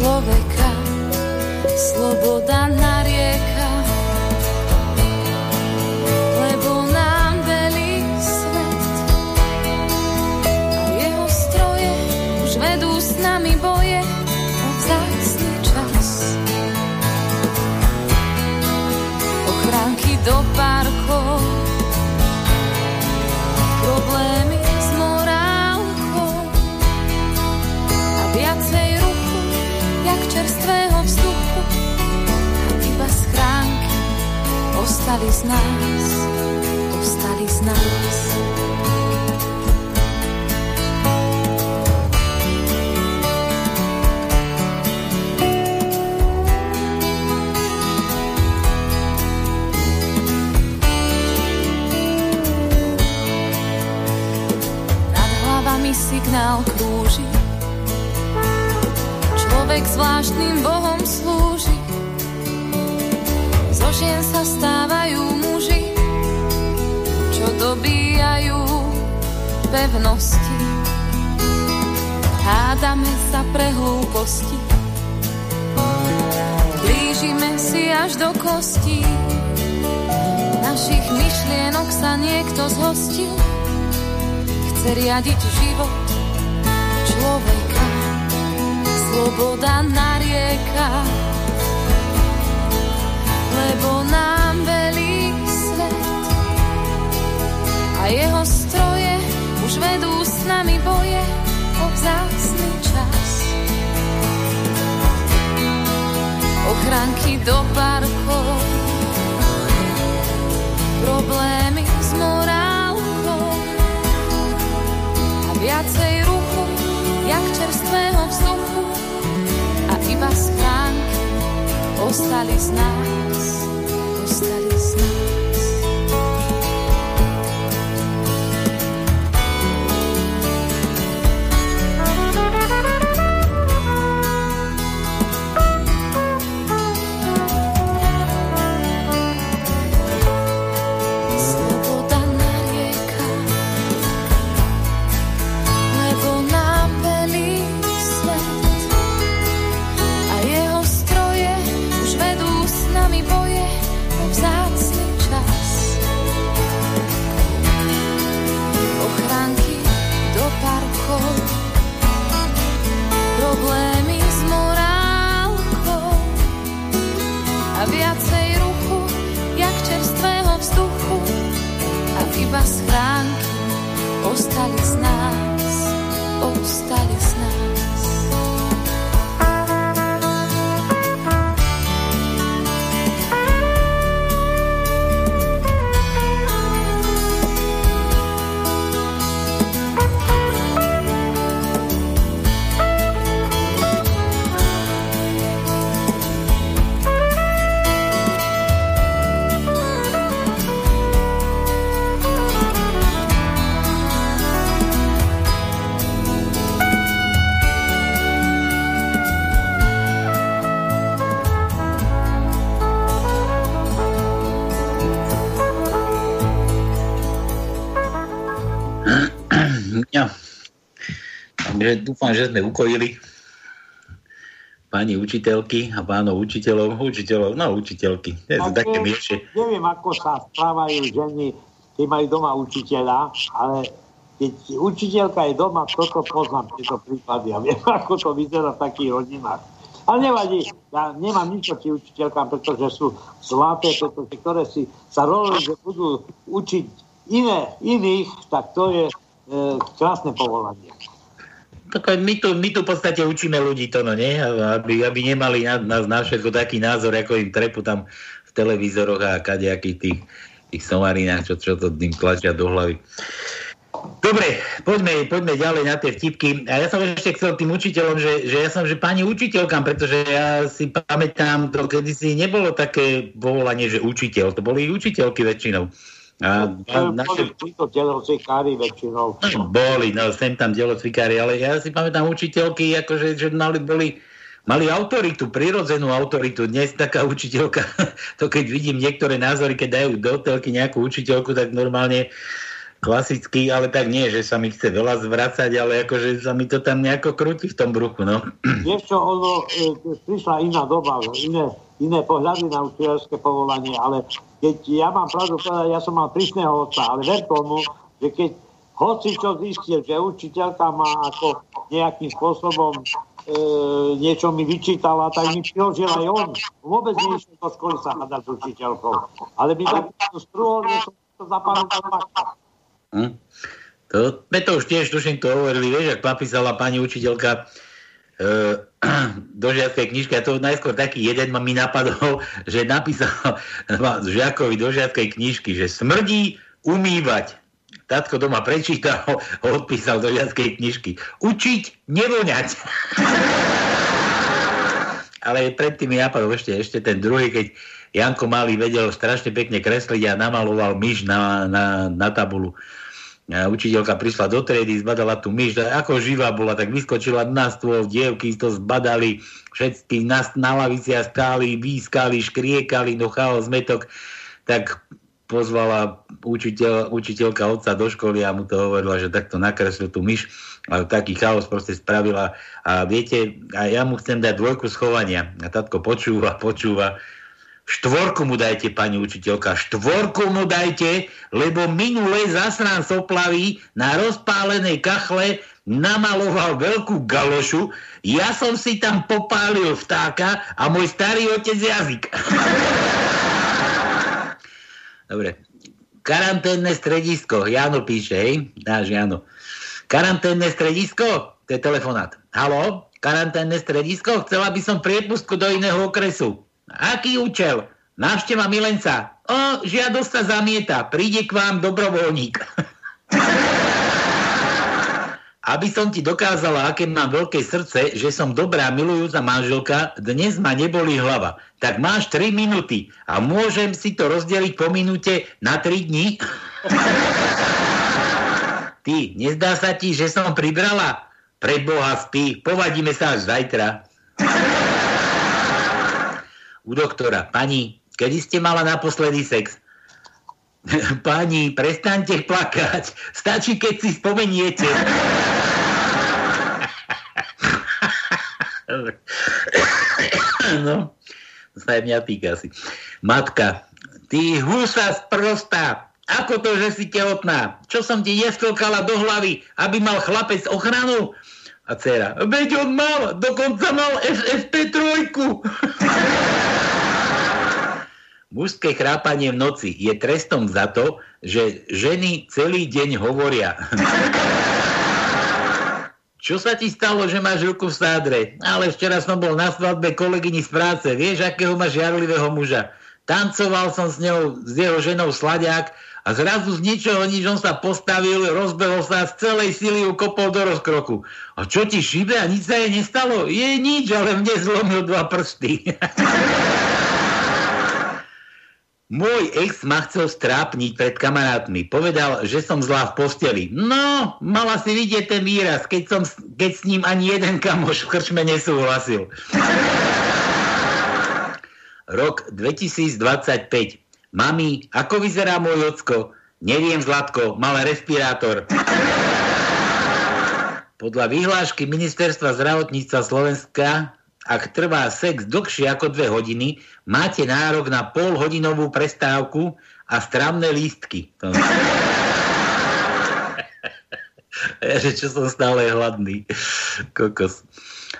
človeka. Sloboda na rieka, ostali z nás, ostali z nás. Signál krúži, človek zvláštnym bohom žien sa stávajú muži, čo dobíjajú pevnosti. Hádame sa pre hlúposti, blížime si až do kostí. Našich myšlienok sa niekto zhostil, chce riadiť život človeka sloboda na rieka, lebo nám velí svet. A jeho stroje už vedú s nami boje o vzácný čas. Ochránky do parkov, problémy s morálkou. A viacej ruchu, jak čerstvého vzduchu. A iba schránky ostali z nás, Takže dúfam, že sme ukojili pani učiteľky a pánov učiteľov, učiteľov, no učiteľky. Je to také miešie. Neviem, ako sa správajú ženy, keď majú doma učiteľa, ale keď učiteľka je doma, toto poznám, tieto príklady. Ja viem, [laughs] ako to vyzerá v takých rodinách. Ale nevadí, ja nemám nič proti učiteľkám, pretože sú zlaté, pretože ktoré si sa rozhodli, že budú učiť iné, iných, tak to je e, krásne povolanie. My tu, my tu v podstate učíme ľudí to, no nie? Aby, aby nemali na, na, na všetko taký názor, ako im trepu tam v televízoroch a kadejakých tých, tých somarinách, čo, čo to im tlačia do hlavy. Dobre, poďme, poďme ďalej na tie vtipky. A ja som ešte chcel tým učiteľom, že, že ja som, že pani učiteľkám, pretože ja si pamätám, to kedysi nebolo také povolanie, že učiteľ, to boli učiteľky väčšinou. A, a naše... Títo telocvikári väčšinou. No, boli, no, sem tam telocvikári, ale ja si pamätám učiteľky, akože, že mali, boli, mali autoritu, prirodzenú autoritu. Dnes taká učiteľka, [laughs] to keď vidím niektoré názory, keď dajú do telky nejakú učiteľku, tak normálne klasický, ale tak nie, že sa mi chce veľa zvracať, ale akože sa mi to tam nejako krúti v tom bruchu, no. [clears throat] Vieš čo, ono, e, prišla iná doba, iné, iné pohľady na učiteľské povolanie, ale keď ja mám pravdu povedať, ja som mal prísneho otca, ale ver tomu, že keď hoci čo zistil, že učiteľka má ako nejakým spôsobom e, niečo mi vyčítala, tak mi priložil aj on. Vôbec neišiel do školy sa hľadať s učiteľkou. Ale mi to strúhol, že som to zapamätal hm? To, to už tiež tuším to hovorili, vieš, ak napísala pani učiteľka [clears throat] do žiackej knižky a to najskôr taký jeden mi napadol, [laughs] že napísal [laughs] žiakovi do žiackej knižky, že smrdí umývať. Tatko doma prečítal, [laughs] odpísal do žiackej knižky. Učiť, nevoňať. Ale predtým mi napadol ešte, ešte ten druhý, keď Janko Malý vedel strašne pekne kresliť a namaloval myš na, na, na tabulu učiteľka prišla do triedy, zbadala tú myš, ako živá bola, tak vyskočila na stôl, dievky to zbadali, všetky na, na laviciach stáli, výskali, škriekali, no chaos, zmetok, tak pozvala učiteľ, učiteľka otca do školy a mu to hovorila, že takto nakreslil tú myš, a taký chaos proste spravila. A viete, a ja mu chcem dať dvojku schovania. A tatko počúva, počúva Štvorku mu dajte, pani učiteľka, štvorku mu dajte, lebo minule zasrán soplavý na rozpálenej kachle namaloval veľkú galošu, ja som si tam popálil vtáka a môj starý otec jazyk. [laughs] Dobre. Karanténne stredisko. Jano píše, hej? Náš Jano. Karanténne stredisko? To je telefonát. Halo? Karanténne stredisko? Chcela by som priepustku do iného okresu. Aký účel? Návšteva milenca. O, žiadosť sa zamieta. Príde k vám dobrovoľník. [laughs] Aby som ti dokázala, aké mám veľké srdce, že som dobrá, milujúca manželka, dnes ma neboli hlava. Tak máš 3 minúty a môžem si to rozdeliť po minúte na 3 dní? [laughs] Ty, nezdá sa ti, že som pribrala? Pre Boha spí, povadíme sa až zajtra u doktora. Pani, kedy ste mala naposledy sex? [laughs] Pani, prestaňte plakať. Stačí, keď si spomeniete. [laughs] [coughs] no, sa mňa týka asi. Matka, ty husa sprostá, ako to, že si tehotná? Čo som ti nestolkala do hlavy, aby mal chlapec ochranu? A dcera, veď on mal, dokonca mal FFP3. [laughs] Mužské chrápanie v noci je trestom za to, že ženy celý deň hovoria. [laughs] Čo sa ti stalo, že máš ruku v sádre? Ale včera som bol na svadbe kolegyni z práce. Vieš, akého máš žiarlivého muža? Tancoval som s ňou, s jeho ženou sladiak a zrazu z ničoho nič on sa postavil, rozbehol sa z celej sily ju kopol do rozkroku. A čo ti šibe a nič sa jej nestalo? Je nič, ale mne zlomil dva prsty. [laughs] Môj ex ma chcel strápniť pred kamarátmi. Povedal, že som zlá v posteli. No, mala si vidieť ten výraz, keď, som, keď s ním ani jeden kamoš v krčme nesúhlasil. Rok 2025. Mami, ako vyzerá môj ocko? Neviem, Zlatko, mal respirátor. Podľa vyhlášky Ministerstva zdravotníctva Slovenska, ak trvá sex dlhšie ako dve hodiny, máte nárok na polhodinovú prestávku a stravné lístky. [laughs] že čo som stále hladný. Kokos.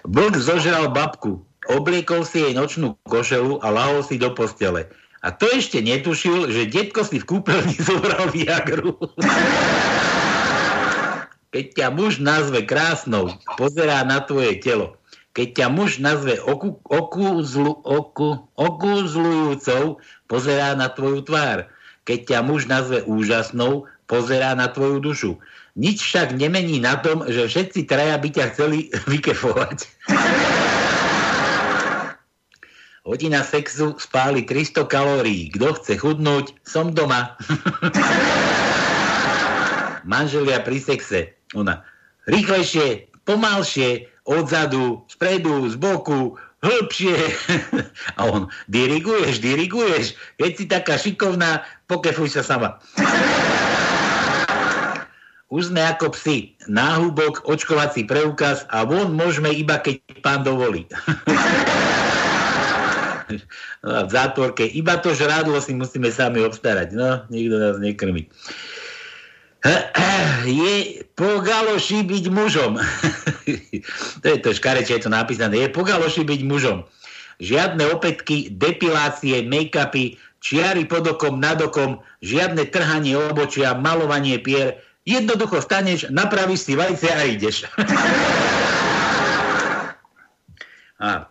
Vlk zožral babku, obliekol si jej nočnú košelu a lahol si do postele. A to ešte netušil, že detko si v kúpeľni [laughs] zobral Viagru. Keď ťa muž nazve krásnou, pozerá na tvoje telo. Keď ťa muž nazve oku, okúzlu, oku, okúzlujúcou, pozerá na tvoju tvár. Keď ťa muž nazve úžasnou, pozerá na tvoju dušu. Nič však nemení na tom, že všetci traja by ťa chceli [laughs] vykefovať. Hodina sexu spáli 300 kalórií. Kto chce chudnúť, som doma. [laughs] Manželia pri sexe. Ona, rýchlejšie, pomalšie, odzadu, spredu, z boku, hĺbšie. [laughs] A on, diriguješ, diriguješ. Keď si taká šikovná, pokefuj sa sama. [laughs] Už sme ako psi. Náhubok, očkovací preukaz a von môžeme iba, keď pán dovolí. [laughs] No v zátvorke iba to žrádlo si musíme sami obstarať. No, nikto nás nekrmi. Je po galoši byť mužom. [laughs] to je to škareče, je to napísané. Je po galoši byť mužom. Žiadne opätky, depilácie, make-upy, čiary pod okom, nad okom, žiadne trhanie obočia, malovanie pier. Jednoducho staneš, napravíš si vajce a ideš. [laughs] a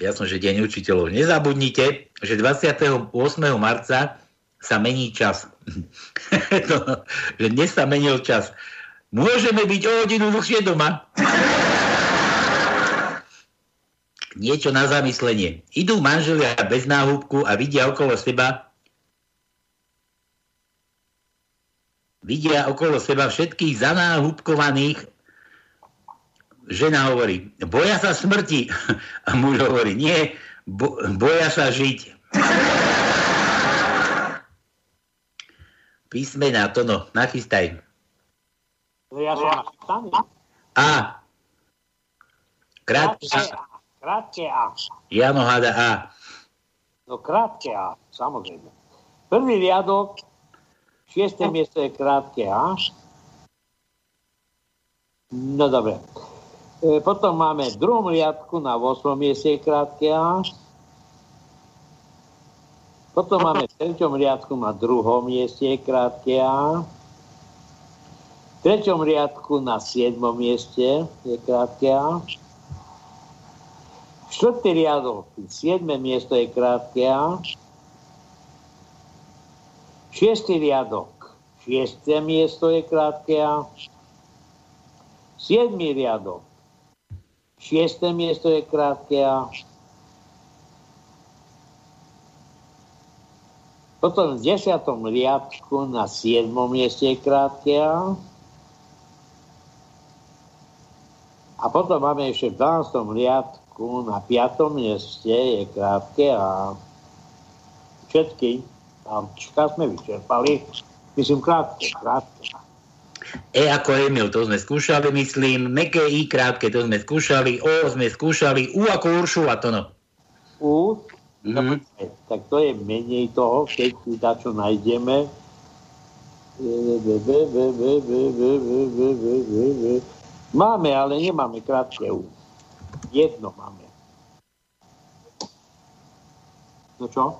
ja som, že deň učiteľov. Nezabudnite, že 28. marca sa mení čas. [laughs] no, že dnes sa menil čas. Môžeme byť o hodinu dlhšie doma. Niečo na zamyslenie. Idú manželia bez náhubku a vidia okolo seba vidia okolo seba všetkých zanáhubkovaných žena hovorí, boja sa smrti. [laughs] A muž hovorí, nie, bo, boja sa žiť. Písmena, to no, nachystaj. No ja som. A. Krátke A. Krátke A. Jano hada A. No krátke A, samozrejme. Prvý riadok, šiesté miesto je krátke A. No dobre. E, potom máme v druhom riadku na 8. mieste krátke A. Potom máme v treťom riadku na druhom mieste krátke A. V treťom riadku na 7. mieste je krátke A. Štvrtý riadok, 7. miesto je krátke A. Šiestý riadok, 6. miesto je krátke A. Siedmý riadok, Šiesté miesto je krátke A. Potom v desiatom riadku na siedmom mieste je krátke A. A potom máme ešte v 12. riadku na piatom mieste je krátke A. Všetky Avčka sme vyčerpali. Myslím krátke, krátke. E ako Emil, to sme skúšali, myslím. Meké I krátke, to sme skúšali. O sme skúšali. U ako Uršula, to no. U? No, tak to je menej toho, keď si čo nájdeme. Máme, ale nemáme krátke U. Jedno máme. No čo?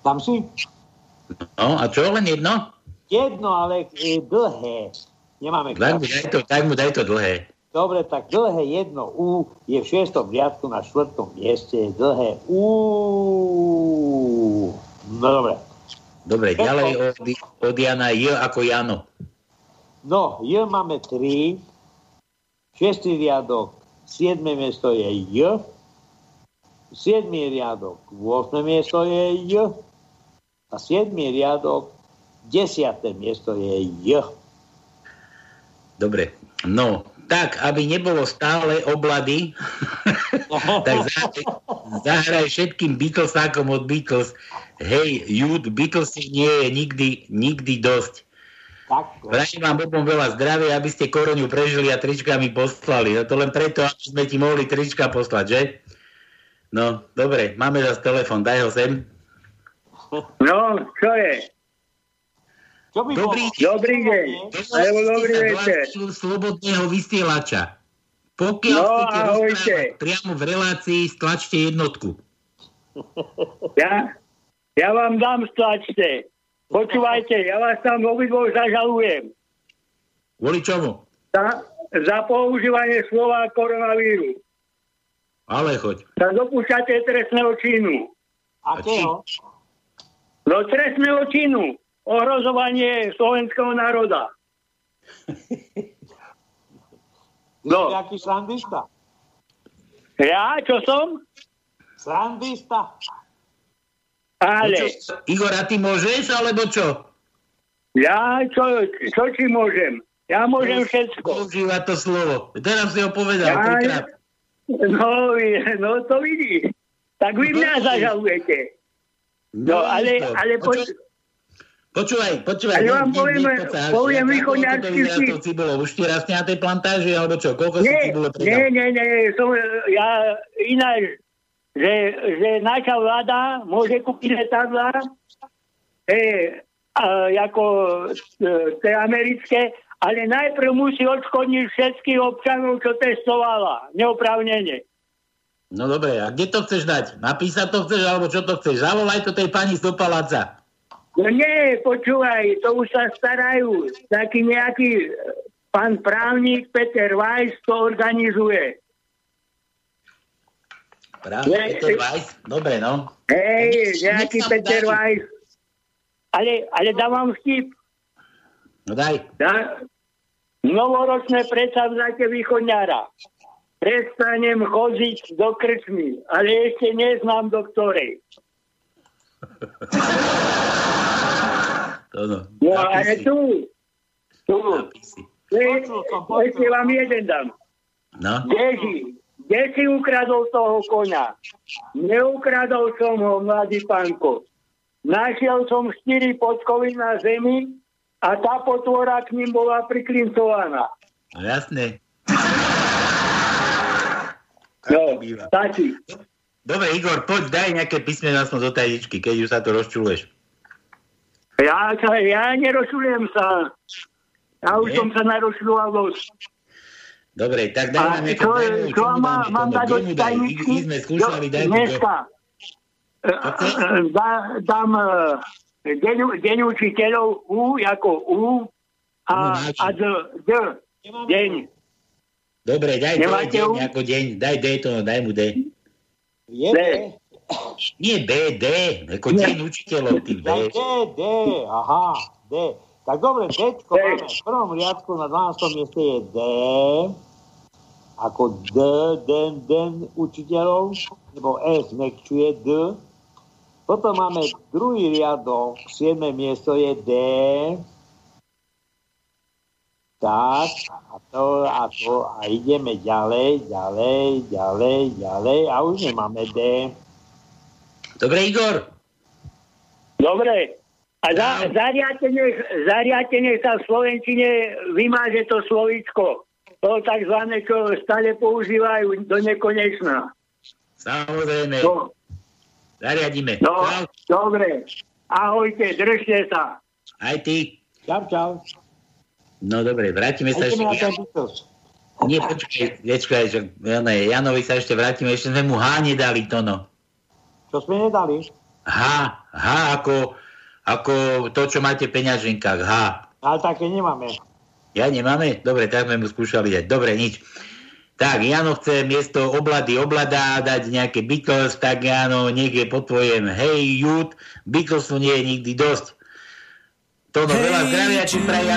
Tam si? No, a čo, len jedno? Jedno, ale e, dlhé. Nemáme tak mu, daj to, tak mu daj to dlhé. Dobre, tak dlhé jedno U je v šiestom riadku na štvrtom mieste. Dlhé U. No dobre. Dobre, ďalej od, od Jana J ako Jano. No, J máme 3. Šiestý riadok, siedme miesto je J. Siedmý riadok, 8. miesto je J. A siedmý riadok, Desiate miesto je J. Dobre, no, tak, aby nebolo stále oblady, [laughs] tak zahraj všetkým Beatlesákom od Beatles. Hej, Jude, Beatles nie je nikdy, nikdy dosť. Prajem vám obom veľa zdravia, aby ste koroniu prežili a trička mi poslali. No to len preto, aby sme ti mohli trička poslať, že? No, dobre, máme zase telefon, daj ho sem. No, čo je? Čo by dobrý, bolo? dobrý deň. Alebo dobrý večer. Slobodného vysielača. Pokiaľ no, chcete ahojte. priamo v relácii, stlačte jednotku. Ja, ja vám dám stlačte. Počúvajte, ja vás tam obidvoch zažalujem. Kvôli čomu? Za, za používanie slova koronavíru. Ale choď. Sa dopúšťate trestného činu. Akého? No trestného činu ohrozovanie slovenského národa. No. Jaký srandista? Ja, čo som? Srandista. Ale No čo, Igor, a ty môžeš, alebo čo? ja, čo, čo ti môžem? Ja môžem všetko. Používa to slovo. Teraz si ho povedal Ja- trikrát. No, no to vidíš. Tak vy mňa zažalujete. No, ale, to. ale poč- Počúvaj, počúvaj. Ale ne- vám poviem- poviem vyzerá vtip. to cibulov? Už ti rastie na tej plantáži, alebo čo? Koľko si Nie, cibule nie, nie, nie, som, ja ináč, že, že naša vláda môže kúpiť letadla, e, a, ako e, tie americké, ale najprv musí odškodniť všetkých občanov, čo testovala, neoprávnene. No dobre, a kde to chceš dať? Napísať to chceš, alebo čo to chceš? Zavolaj to tej pani z do paláca. No nie, počúvaj, to už sa starajú. Taký nejaký e, pán právnik Peter Weiss to organizuje. Práve, Nie, Peter Weiss? Dobre, no. Hej, nejaký Peter. Weiss. Ale, ale dávam vtip. No daj. Da, novoročné predsavzatie východňára. Prestanem chodiť do krčmy, ale ešte neznám do ktorej. To no. No ale Napisy. tu, tu, ešte vám jeden dám. No. Deži, kde si ukradol toho koňa? Neukradol som ho, mladý pánko. Našiel som štyri podkovy na zemi a tá potvora k ním bola priklincovaná. No jasné. No, stačí. Dobre, Igor, poď, daj nejaké písme aspoň do tajničky, keď už sa to rozčuluješ. Ja, sa, ja nerozčujem sa. Ja už Nie? som sa naročľoval dosť. Dobre, tak daj nám nejaké čo, daj, čo má, mám dať do tajničky? my sme skúšali, daj Dneska. E, chceš? e, Dá, dám e, deň, deň učiteľov U ako U a, a D, D. Deň. Dobre, daj Nemáte deň ako deň, daj D to, daj mu D. Je D. Nie B, D, ako Nie. deň učiteľov, ty. D, D, aha, D. Tak dobre, D. máme. V prvom riadku na 12. mieste je D. Ako D, den, den učiteľov, nebo S zmekčuje D. Potom máme druhý riadok, 7. miesto je D. Tak, a to, a to, a ideme ďalej, ďalej, ďalej, ďalej, a už nemáme D. Dobre, Igor, Dobre. A za, zariate nech sa v Slovenčine vymáže to slovíčko. To takzvané, čo stále používajú do nekonečna. samozrejme, No, zariadíme. no Čau. dobre. Ahojte, držte sa. Aj ty. Čau, čau. No dobre, vrátime sa ešte. Beatles. Nie, počkaj, počkaj, že ne, Janovi sa ešte vrátime, ešte sme mu H nedali to no. Čo sme nedali? H, H ako, ako to, čo máte v peňaženkách, H. Ale také nemáme. Ja nemáme? Dobre, tak sme mu skúšali dať. Dobre, nič. Tak, Jano chce miesto oblady oblada dať nejaké Beatles, tak Jano, nech je po tvojem Hey Youth, Beatlesu nie je nikdy dosť. To no, veľa zdravia, či praja.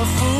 A fool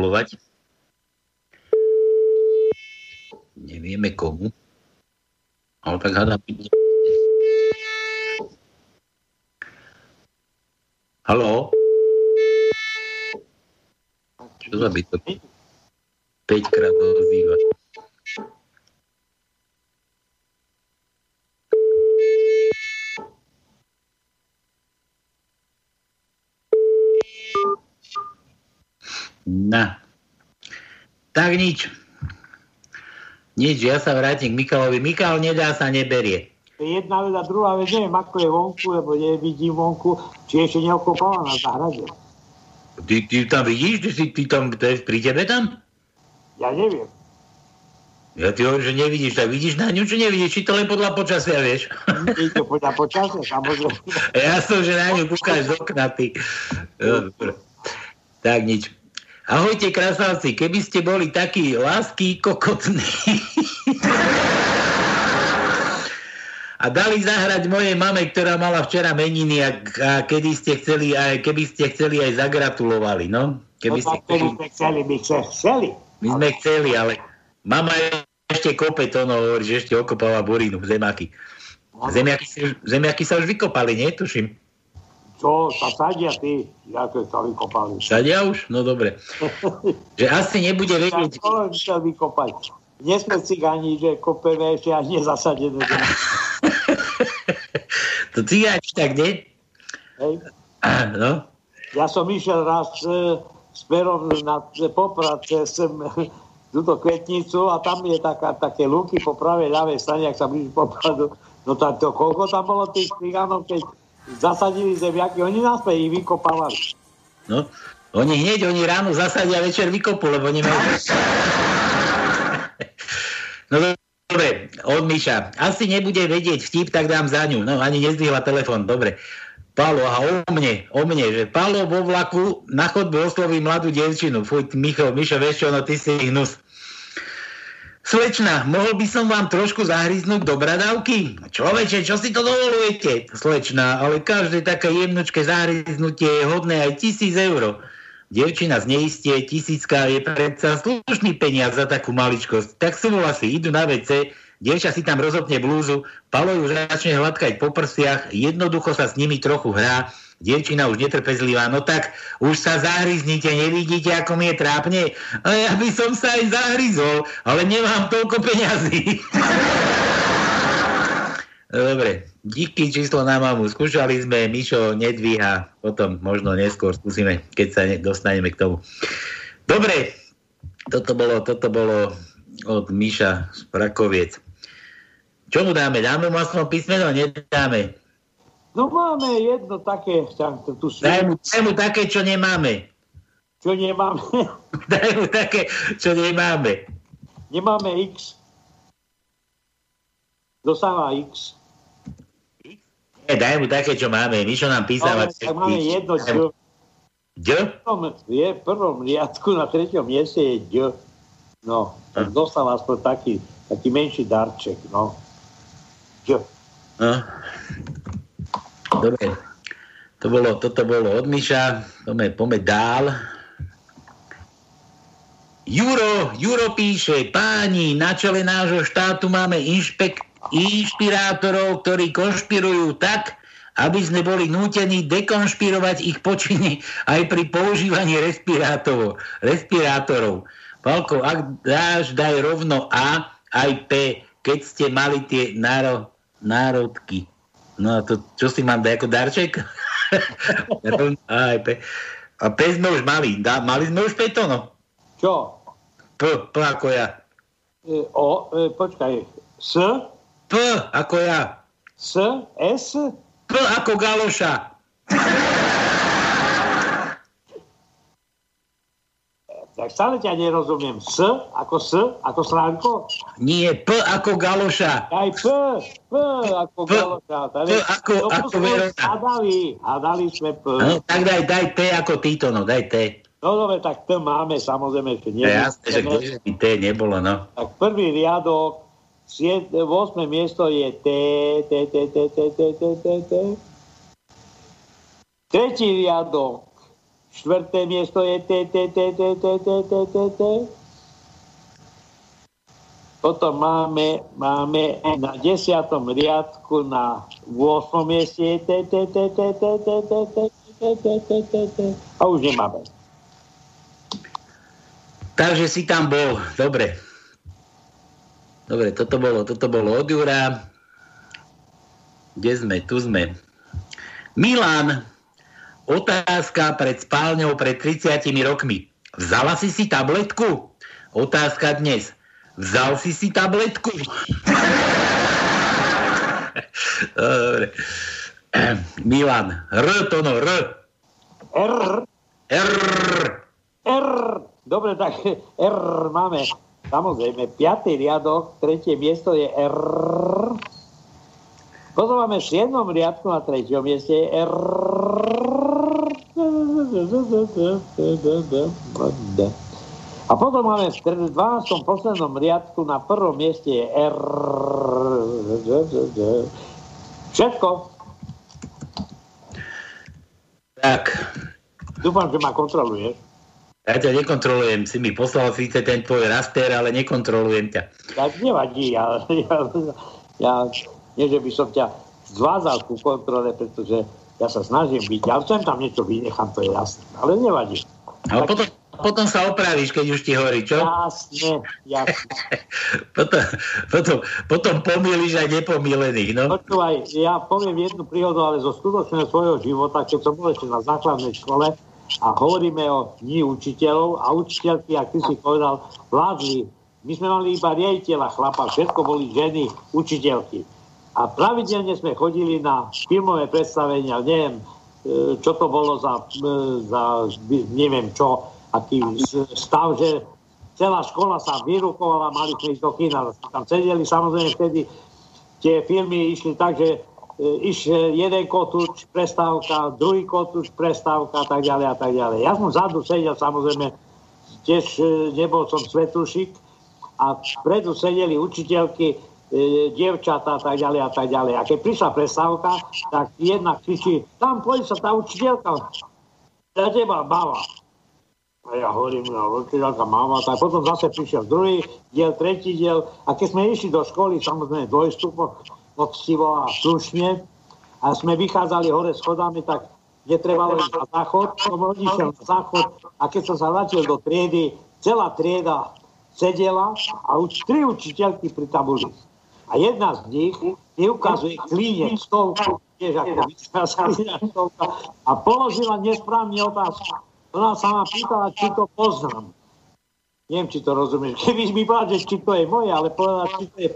gratulovať. Nevieme komu. Ale tak hádam. Haló? Čo za bytok? 5 krát ozýva. Na. Tak nič. Nič, ja sa vrátim k Mikalovi. Mikal nedá sa, neberie. Jedna vec a druhá vec, neviem, ako je vonku, lebo nevidím vonku, či ešte neokopala na záhrade. Ty, ty tam vidíš? Ty, si, ty tam, to je pri tebe tam? Ja neviem. Ja ti hovorím, že nevidíš, tak vidíš na ňu, či nevidíš, či to len podľa počasia, vieš? Je to podľa počasia, samozrejme. [laughs] Ja som, že na ňu kúkáš z okna, ty. Dobre. Tak nič. Ahojte, krasavci, keby ste boli takí lásky kokotní a dali zahrať mojej mame, ktorá mala včera meniny a, a kedy ste chceli aj, keby ste chceli aj zagratulovali, no? Keby No ste sme chceli, by sme chceli. My sme chceli, ale mama ešte kope to, no, hovorí, že ešte okopala burinu, zemiaky. Zemiaky, zemiaky sa už vykopali, nie? Tuším. Čo, sa sadia ty, ako sa vykopali. Sadia už? No dobre. [laughs] Že asi nebude vedieť... Ja chcel vykopať. Nie sme cigáni, že kopeme ešte ani nezasadené. [laughs] To cigáč tak, nie? Hej. No. Ja som išiel raz e, smerom na e, Poprad cez e, túto kvetnicu a tam je taká, také lúky po pravej ľavej strane, ak sa blíži Popradu. No tak to, koľko tam bolo tých cigánov, keď zasadili zemiaky, oni nás ich vykopávali. No, oni hneď, oni ráno zasadia, večer vykopú, lebo nemajú... No dobre, od Miša. Asi nebude vedieť vtip, tak dám za ňu. No, ani nezdvihla telefon, dobre. Pálo, a o mne, o mne, že Pálo vo vlaku na chodbe osloví mladú devčinu. Fuj, Micho, Mišo, vieš čo, no ty si hnus. Slečna, mohol by som vám trošku zahryznúť do bradavky? Človeče, čo si to dovolujete? Slečna, ale každé také jemnočké zahryznutie je hodné aj tisíc eur. Devčina z neistie, tisícka je predsa slušný peniaz za takú maličkosť. Tak súhlasí, idú na WC, dievča si tam rozopne blúzu, Palo ju začne hladkať po prsiach, jednoducho sa s nimi trochu hrá, Dievčina už netrpezlivá, no tak už sa zahryznite, nevidíte, ako mi je trápne? A ja by som sa aj zahryzol, ale nemám toľko peňazí. [laughs] Dobre, díky číslo na mamu. Skúšali sme, Mišo nedvíha, potom možno neskôr skúsime, keď sa dostaneme k tomu. Dobre, toto bolo, toto bolo od Miša z Prakoviec. Čo mu dáme? Dáme mu aspoň písmeno? Nedáme. No máme jedno také, tu. Daj mu, daj mu také, čo nemáme. Čo nemáme? [laughs] [laughs] Daj mu také, čo nemáme. Nemáme X. Dosáva X. Nie, daj mu také, čo máme. Mišo nám písal. No, tak máme jedno Ď. Ď? Je v prvom riadku, na treťom mieste je Ď. No, tak dostal aspoň taký, taký menší darček, no. Ď. No. Dobre. To bolo, toto bolo od Miša. Poďme, poďme dál. Juro, Juro píše, páni, na čele nášho štátu máme inšpek, inšpirátorov, ktorí konšpirujú tak, aby sme boli nútení dekonšpirovať ich počiny aj pri používaní respirátorov. respirátorov. Palko, ak dáš, daj rovno A, aj P, keď ste mali tie náro, národky. No a to, čo si mám dať ako darček? [laughs] aj P. A P sme už mali. Dá, mali sme už P to, no? Čo? P, P ako ja. E, o, e, počkaj. S? P ako ja. S? S? P ako galoša. [laughs] Tak stále ťa nerozumiem. S ako S? Ako Slánko? Nie, P ako galoša. Aj P, P ako P, galoša. P ako, ako Verona. Hádali, hádali sme P. No, tak daj, daj T ako Tito, no, daj T. No dobre, tak T máme, samozrejme, že nie. Ja, jasné, že kdeže by T nebolo, no. Tak prvý riadok, 8. miesto je T, T, T, T, T, T, T, T, T. Tretí riadok, štvrté miesto je T, T, T, T, T, T, T, T, T. Potom máme, máme na desiatom riadku na 8. mieste je T, T, T, T, T, T, T, T, T, T, T, T, T. A už nemáme. Takže si tam bol, dobre. Dobre, toto bolo, toto bolo od Jura. Kde sme? Tu sme. Milan, otázka pred spálňou pred 30 rokmi. Vzala si si tabletku? Otázka dnes. Vzal si si tabletku? [laughs] Dobre. [clears throat] Milan, R to no, R. R. R. R. Dobre, tak [laughs] R máme. Samozrejme, piatý riadok, tretie miesto je R. Potom máme v 7. riadku na treťom mieste je R. A potom máme v 12. poslednom riadku na prvom mieste je R. Všetko. Tak. Dúfam, že ma kontroluješ. Ja ťa nekontrolujem, si mi poslal síce ten tvoj raster, ale nekontrolujem ťa. Tak nevadí, ja, ja, ja nie, že by som ťa zvázal ku kontrole, pretože ja sa snažím byť, ja chcem tam niečo vynechám, to je jasné, ale nevadí. Ale tak... potom, potom sa opravíš, keď už ti horí, čo? Jasne, jasne. [laughs] potom, potom, potom pomýliš aj nepomílených, no? Počúvaj, ja poviem jednu príhodu, ale zo skutočného svojho života, keď som bol ešte na základnej škole, a hovoríme o dní učiteľov a učiteľky, ak ty si povedal, vládli. My sme mali iba riaditeľa chlapa, všetko boli ženy, učiteľky. A pravidelne sme chodili na filmové predstavenia, neviem, e, čo to bolo za, e, za neviem čo, aký stav, že celá škola sa vyrukovala, mali sme ísť do kina, tam sedeli, samozrejme vtedy tie filmy išli tak, že iš jeden kotúč, prestávka, druhý kotúč, prestávka a tak ďalej a tak ďalej. Ja som vzadu sedel, samozrejme, tiež e, nebol som svetušik a vpredu sedeli učiteľky, e, dievčatá a tak ďalej a tak ďalej. A keď prišla prestávka, tak jedna kričí, tam poď sa tá učiteľka, za teba bava. A ja hovorím, no, učiteľka mama, tak potom zase prišiel druhý diel, tretí diel a keď sme išli do školy, samozrejme dvojstupo, poctivo a slušne a sme vychádzali hore schodami, tak netrebalo ísť na záchod, som odišiel na záchod a keď som sa vrátil do triedy, celá trieda sedela a už tri učiteľky pri tabuli. A jedna z nich mi ukazuje stovku, tiež ako stovka, a položila nesprávne otázku. Ona sa ma pýtala, či to poznám. Neviem, či to rozumieš. Keby mi povedal, že či to je moje, ale povedala, či to, je,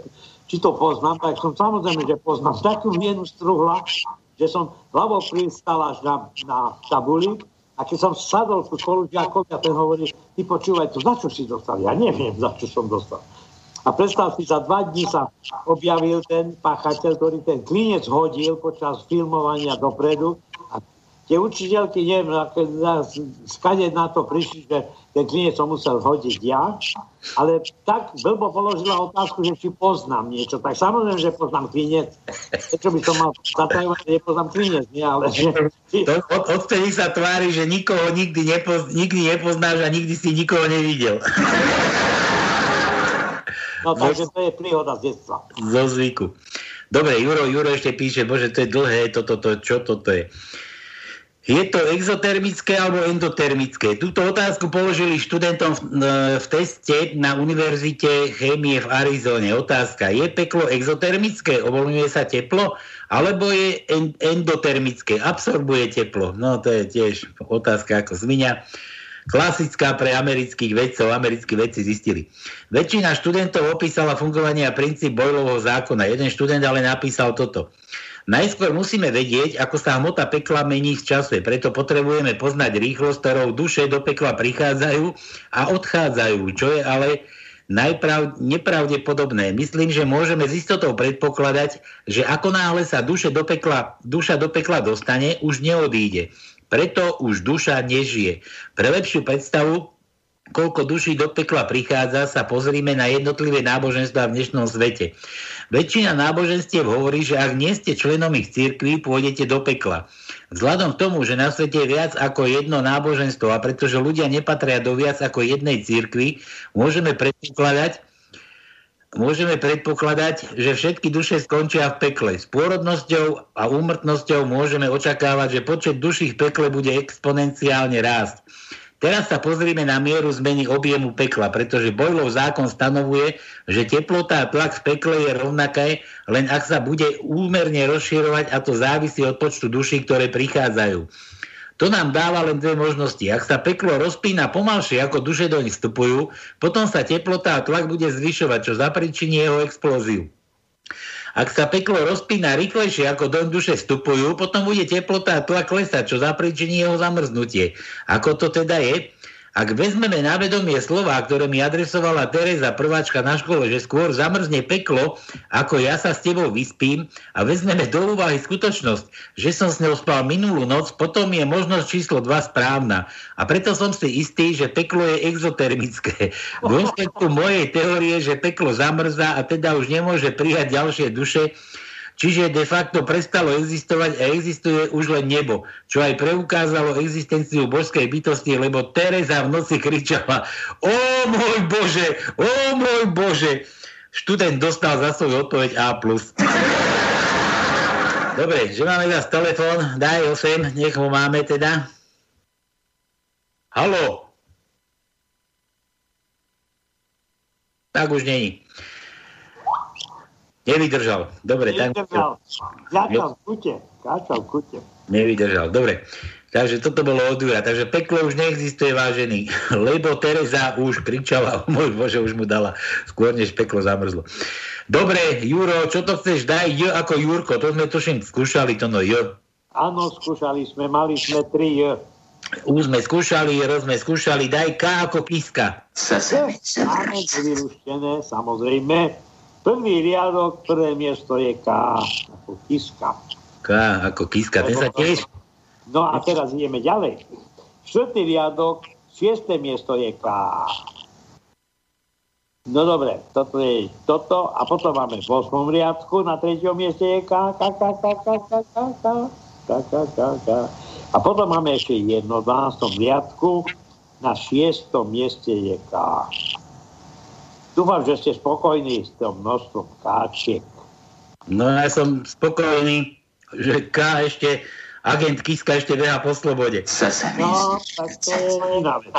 či to poznám, tak som samozrejme, že poznám. Takú mienu struhla, že som hlavou pristal až na, na tabuli a keď som sadol ku spolužiakovi a ten hovorí, ty počúvaj to, za čo si dostal? Ja neviem, za čo som dostal. A predstav si, za dva dní sa objavil ten páchateľ, ktorý ten klinec hodil počas filmovania dopredu a tie učiteľky, neviem, skade na to prišli, že ten klinec som musel hodiť ja, ale tak blbo položila otázku, že či poznám niečo. Tak samozrejme, že poznám klinec. Prečo by som mal zatajovať, že nepoznám klinec, nie? Ale že... To, od, odtedy sa tvári, že nikoho nikdy, nepoz, nikdy nepoznáš a nikdy si nikoho nevidel. No takže to je príhoda z detstva. Zo zvyku. Dobre, Juro, Juro ešte píše, bože, to je dlhé, toto, to, čo toto je. Je to exotermické alebo endotermické? Túto otázku položili študentom v, v teste na Univerzite chémie v Arizone. Otázka, je peklo exotermické? Uvoľňuje sa teplo? Alebo je endotermické? Absorbuje teplo? No to je tiež otázka ako zmiňa klasická pre amerických vedcov, americkí vedci zistili. Väčšina študentov opísala fungovanie a princíp Boylovho zákona. Jeden študent ale napísal toto. Najskôr musíme vedieť, ako sa hmota pekla mení v čase, preto potrebujeme poznať rýchlosť, ktorou duše do pekla prichádzajú a odchádzajú, čo je ale najprav, nepravdepodobné. Myslím, že môžeme s istotou predpokladať, že ako náhle sa duše do pekla, duša do pekla dostane, už neodíde. Preto už duša nežije. Pre lepšiu predstavu, koľko duší do pekla prichádza, sa pozrime na jednotlivé náboženstva v dnešnom svete. Väčšina náboženstiev hovorí, že ak nie ste členom ich cirkví, pôjdete do pekla. Vzhľadom k tomu, že na svete je viac ako jedno náboženstvo a pretože ľudia nepatria do viac ako jednej cirkvi, môžeme predpokladať, môžeme predpokladať, že všetky duše skončia v pekle. S pôrodnosťou a úmrtnosťou môžeme očakávať, že počet duší v pekle bude exponenciálne rásť. Teraz sa pozrime na mieru zmeny objemu pekla, pretože Bojlov zákon stanovuje, že teplota a tlak v pekle je rovnaké, len ak sa bude úmerne rozširovať a to závisí od počtu duší, ktoré prichádzajú. To nám dáva len dve možnosti. Ak sa peklo rozpína pomalšie, ako duše doň vstupujú, potom sa teplota a tlak bude zvyšovať, čo zapričiní jeho explóziu. Ak sa peklo rozpína rýchlejšie, ako do duše vstupujú, potom bude teplota a tlak klesať, čo zapričiní jeho zamrznutie. Ako to teda je? Ak vezmeme na vedomie slova, ktoré mi adresovala Teresa prváčka na škole, že skôr zamrzne peklo, ako ja sa s tebou vyspím a vezmeme do úvahy skutočnosť, že som s ňou spal minulú noc, potom je možnosť číslo 2 správna. A preto som si istý, že peklo je exotermické. V dôsledku mojej teórie, že peklo zamrzá a teda už nemôže prijať ďalšie duše, Čiže de facto prestalo existovať a existuje už len nebo, čo aj preukázalo existenciu božskej bytosti, lebo Teresa v noci kričala O môj Bože, o môj Bože. Študent dostal za svoj odpoveď A+. Dobre, že máme zase telefón, daj 8, nech ho máme teda. Halo. Tak už není. Nevydržal. Dobre, Nevydržal. Káčal v kute. Káčal v kute. Nevydržal. Dobre. Takže toto bolo od Jura. Takže peklo už neexistuje, vážený. [laughs] Lebo Teresa už kričala, [laughs] môj Bože, už mu dala skôr, než peklo zamrzlo. Dobre, Juro, čo to chceš? Daj J ako Jurko. To sme tuším skúšali, to no J. Áno, skúšali sme, mali sme tri J. U sme skúšali, R sme skúšali, daj K ako Kiska. Áno, vyluštené, samozrejme. Prvý riadok, prvé miesto je K, ako kiska. K, ako kiska, ten sa tiež... No a teraz ideme ďalej. Štvrtý riadok, šiesté miesto je K. No dobre, toto je toto a potom máme v 8. riadku, na treťom mieste je K, K, K, K, K, K, K, K, K, K, K, K. A potom máme ešte jedno v 12. riadku, na šiestom mieste je K. Dúfam, že ste spokojní s tým množstvom káčiek. No ja som spokojný, že K ešte agent Kiska ešte beha po slobode. No, tak to je iná vec.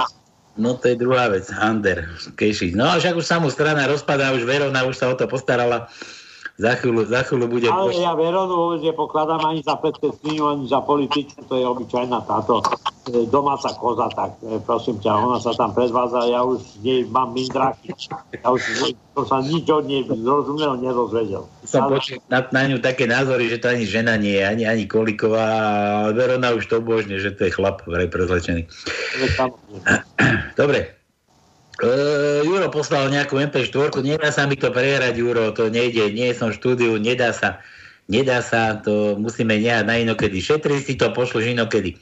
No to je druhá vec, Ander Kešič. No a však už sa mu strana rozpadá, už Verona už sa o to postarala. Za chvíľu, za chvíľu bude... Ale ja Veronu vôbec nepokladám ani za Skriňu, ani za političku, to je obyčajná táto e, domáca koza, tak e, prosím ťa, ona sa tam predvádza, ja už nej mám mindráky. Ja už som sa nič od nej rozumel, nerozvedel. Som počul na, na ňu také názory, že to ani žena nie je, ani, ani Koliková, ale Verona už to božne, že to je chlap vraj prezlečený. Dobre. Uh, Juro poslal nejakú MP4, nedá sa mi to prehrať, Juro, to nejde, nie som v štúdiu, nedá sa, nedá sa, to musíme nehať na inokedy. Šetri si to, pošlož inokedy.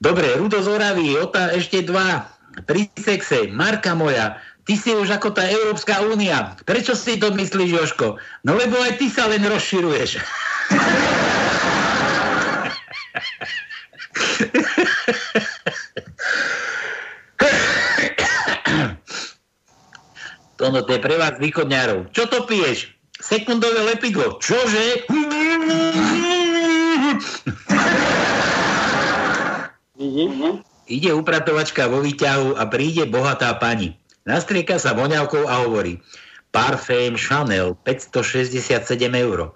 Dobre, Rudo z Oravy, Ota, ešte dva. Pri sexe, Marka moja, ty si už ako tá Európska únia. Prečo si to myslíš, Joško? No lebo aj ty sa len rozširuješ. [laughs] Tono, to je pre vás východňárov. Čo to piješ? Sekundové lepidlo. Čože? Ide upratovačka vo výťahu a príde bohatá pani. Nastrieka sa voňavkou a hovorí Parfém Chanel 567 eur.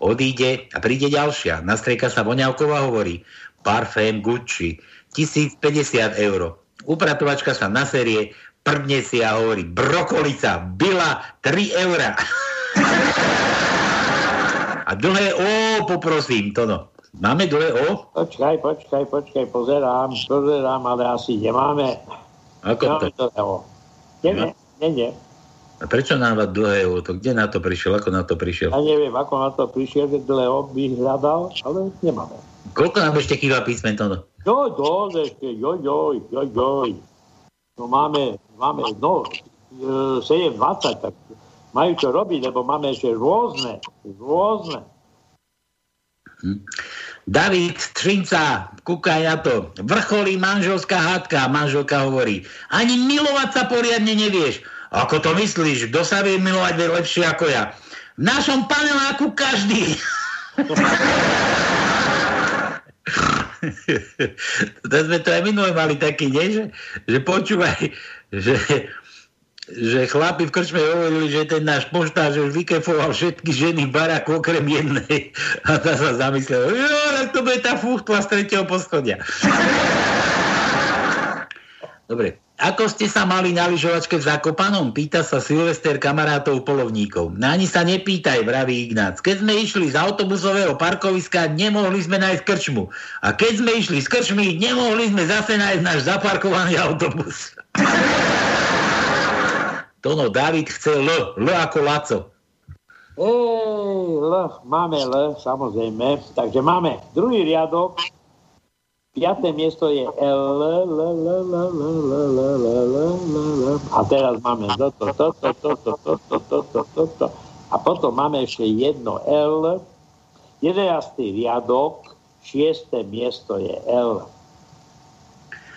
Odíde a príde ďalšia. Nastrieka sa voňavkou a hovorí Parfém Gucci 1050 eur. Upratovačka sa na série prdne si a hovorí brokolica, byla 3 eurá. A dlhé O poprosím, to no. Máme dlhé O? Počkaj, počkaj, počkaj, pozerám, pozerám, ale asi nemáme. Ako to? Nemáme dlhé O. Nie, nie, nie, nie. A prečo nám dlhé O? To kde na to prišiel? Ako na to prišiel? Ja neviem, ako na to prišiel, že dlhé O by hľadal, ale nemáme. Koľko nám ešte chýba písmen, Tono? Joj, dosť ešte, joj, joj, joj, joj. No máme, máme, no, e, 7.20, tak majú čo robiť, lebo máme ešte rôzne, rôzne. David Střinca, kúkaj na to. Vrcholí manželská hádka. Manželka hovorí, ani milovať sa poriadne nevieš. Ako to myslíš? Kto sa vie milovať lepšie ako ja? V našom paneláku každý. [laughs] to sme to aj minulé mali taký, nie? Že, že počúvaj, že, že chlapi v krčme hovorili, že ten náš poštár, že už vykefoval všetky ženy v baraku okrem jednej. A tá sa zamyslela, jo, tak to bude tá fuchtla z tretieho poschodia. Dobre. Ako ste sa mali na lyžovačke v Zakopanom? Pýta sa Silvester kamarátov polovníkov. Na ani sa nepýtaj, vraví Ignác. Keď sme išli z autobusového parkoviska, nemohli sme nájsť krčmu. A keď sme išli z krčmy, nemohli sme zase nájsť náš zaparkovaný autobus. [laughs] Tono, David chce L. L ako Laco. Ej, L, máme L, samozrejme. Takže máme druhý riadok, piaté miesto je L, L, L, L, L, L, L, L, L, L, L. A teraz máme toto, toto, toto, toto, toto, toto. A potom máme ešte jedno L, jedenastý riadok, šiesté miesto je L.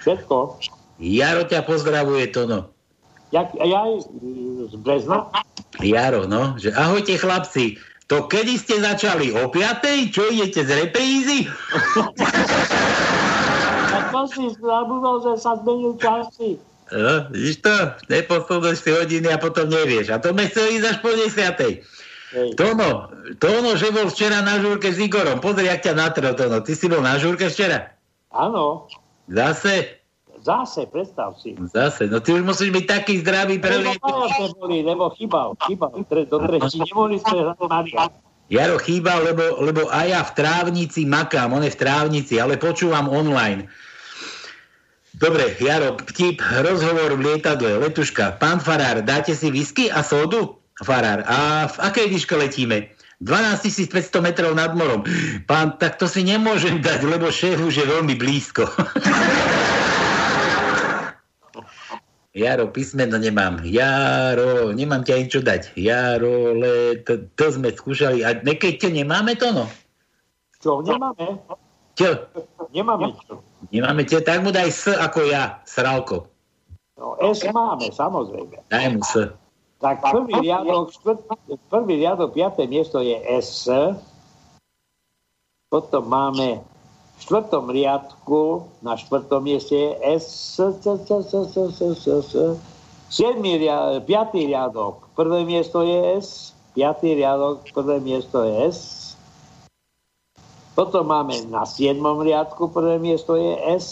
Všetko. Jaro ťa pozdravuje, Tono. Ja, ja z Brezna? Jaro, no, že ahojte chlapci, to kedy ste začali? O piatej? Čo idete z reprízy? Si zabudol, že sa zmenil časy. No, vidíš to? Neposleduješ si hodiny a potom nevieš. A to sme chceli ísť až po desiatej. Tono, Tono, že bol včera na žúrke s Igorom. Pozri, jak ťa natrel, Tono. Ty si bol na žúrke včera? Áno, Zase? zase, predstav si. Zase. No ty už musíš byť taký zdravý pre Lebo boli, lebo chýbal, chýbal. Do sme hrať Maria. Jaro chýba, lebo, lebo aj ja v trávnici makám, on je v trávnici, ale počúvam online. Dobre, Jaro, vtip, rozhovor v lietadle, letuška. Pán Farár, dáte si whisky a sodu? Farár, a v akej výške letíme? 12 500 metrov nad morom. Pán, tak to si nemôžem dať, lebo šéf už je veľmi blízko. [laughs] Jaro, písmeno nemám. Jaro, nemám ťa čo dať. Jaro, le, to, to sme skúšali. A nekej nemáme to, no? Čo, nemáme? Čo? Nemáme čo. Nemáme ťa, tak mu daj S ako ja, Sralko. No, S máme, samozrejme. Daj mu S. Tak prvý riadok, štvrt, prvý riadok, piaté miesto je S. Potom máme štvrtom riadku na štvrtom mieste je S, C, C, C, C, C, C, C. Siedmý riadok, piatý riadok, prvé miesto je S, piatý riadok, prvé miesto je S. Potom máme na siedmom riadku, prvé miesto je S.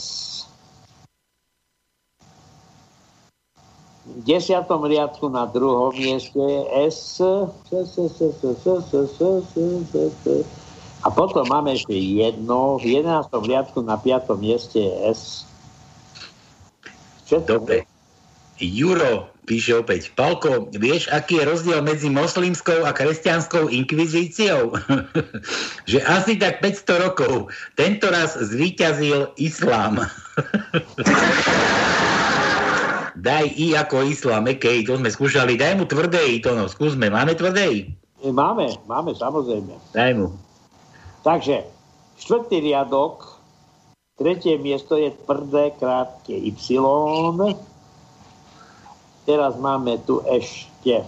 V desiatom riadku na druhom mieste je S. A potom máme ešte jedno, v jedenáctom riadku na piatom mieste je S. Dobre. Juro píše opäť. Palko, vieš, aký je rozdiel medzi moslimskou a kresťanskou inkvizíciou? [laughs] že asi tak 500 rokov. Tento raz zvíťazil islám. [laughs] Daj i ako islám, ekej, to sme skúšali. Daj mu tvrdé i to, no, skúsme. Máme tvrdé i? Máme, máme, samozrejme. Daj mu. Takže, štvrtý riadok, tretie miesto je tvrdé, krátke Y. Teraz máme tu ešte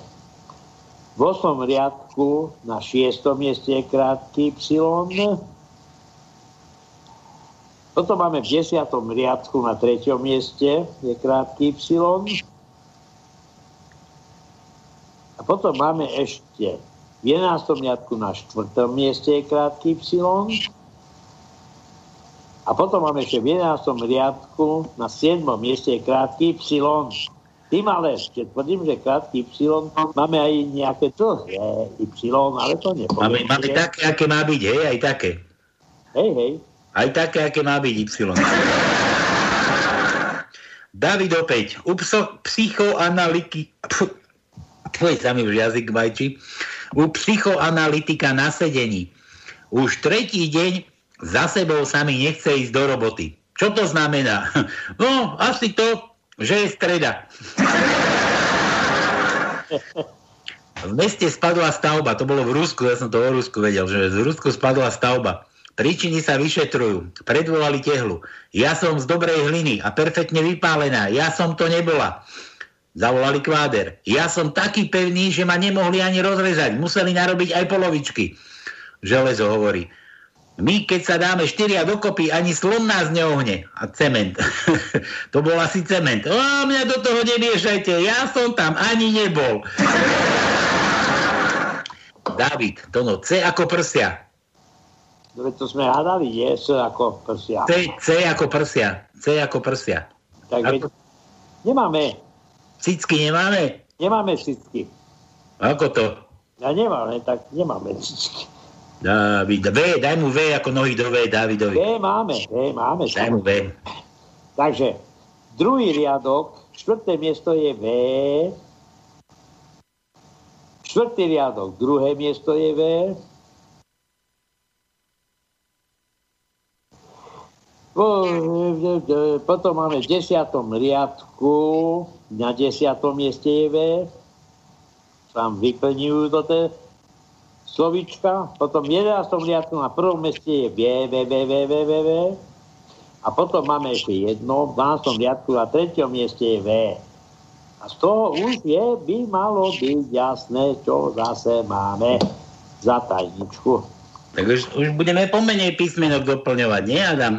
v 8. riadku na 6. mieste je krátky Y. Potom máme v 10. riadku na 3. mieste je krátky Y. A potom máme ešte v 11. riadku na 4. mieste je krátky Y. A potom máme ešte v 11. riadku na 7. mieste je krátky Y. Tým ale ešte tvrdím, že krátky Y, máme aj nejaké dlhé Y, ale to nepoviem. Máme, máme také, aké má byť, hej, aj také. Hej, hej. Aj také, aké má byť Y. David opäť. U pso, psychoanalyky... Tvoj sa mi už jazyk vajči. U psychoanalytika na sedení. Už tretí deň za sebou sa mi nechce ísť do roboty. Čo to znamená? [laughs] No, asi to, že je streda. V meste spadla stavba, to bolo v Rusku, ja som to o Rusku vedel, že v Rusku spadla stavba. Príčiny sa vyšetrujú. Predvolali tehlu. Ja som z dobrej hliny a perfektne vypálená. Ja som to nebola. Zavolali kváder. Ja som taký pevný, že ma nemohli ani rozrezať. Museli narobiť aj polovičky. Železo hovorí. My, keď sa dáme štyria dokopy, ani slon nás neohne. A cement. [laughs] to bol asi cement. O, mňa do toho nemiešajte, ja som tam ani nebol. [laughs] David, to no, C ako prsia. Dobre, to sme hádali, nie? C ako prsia. C, C ako prsia. C ako prsia. Tak ako... nemáme. Cicky nemáme? Nemáme cicky. Ako to? Ja nemáme, tak nemáme cicky. David, V, daj mu V ako nohy do V, Davidovi. V máme, V máme. Daj mu V. Takže, druhý riadok, štvrté miesto je V. Štvrtý riadok, druhé miesto je V. Potom máme v desiatom riadku, na desiatom mieste je V. Tam vyplňujú to te slovička, potom v 11. riadku na prvom meste je B, B, B, B, B, B, B. A potom máme ešte jedno, v 12. riadku na treťom mieste je V. A z toho už je, by malo byť jasné, čo zase máme za tajničku. Tak už, už budeme pomenej písmenok doplňovať, nie Adam?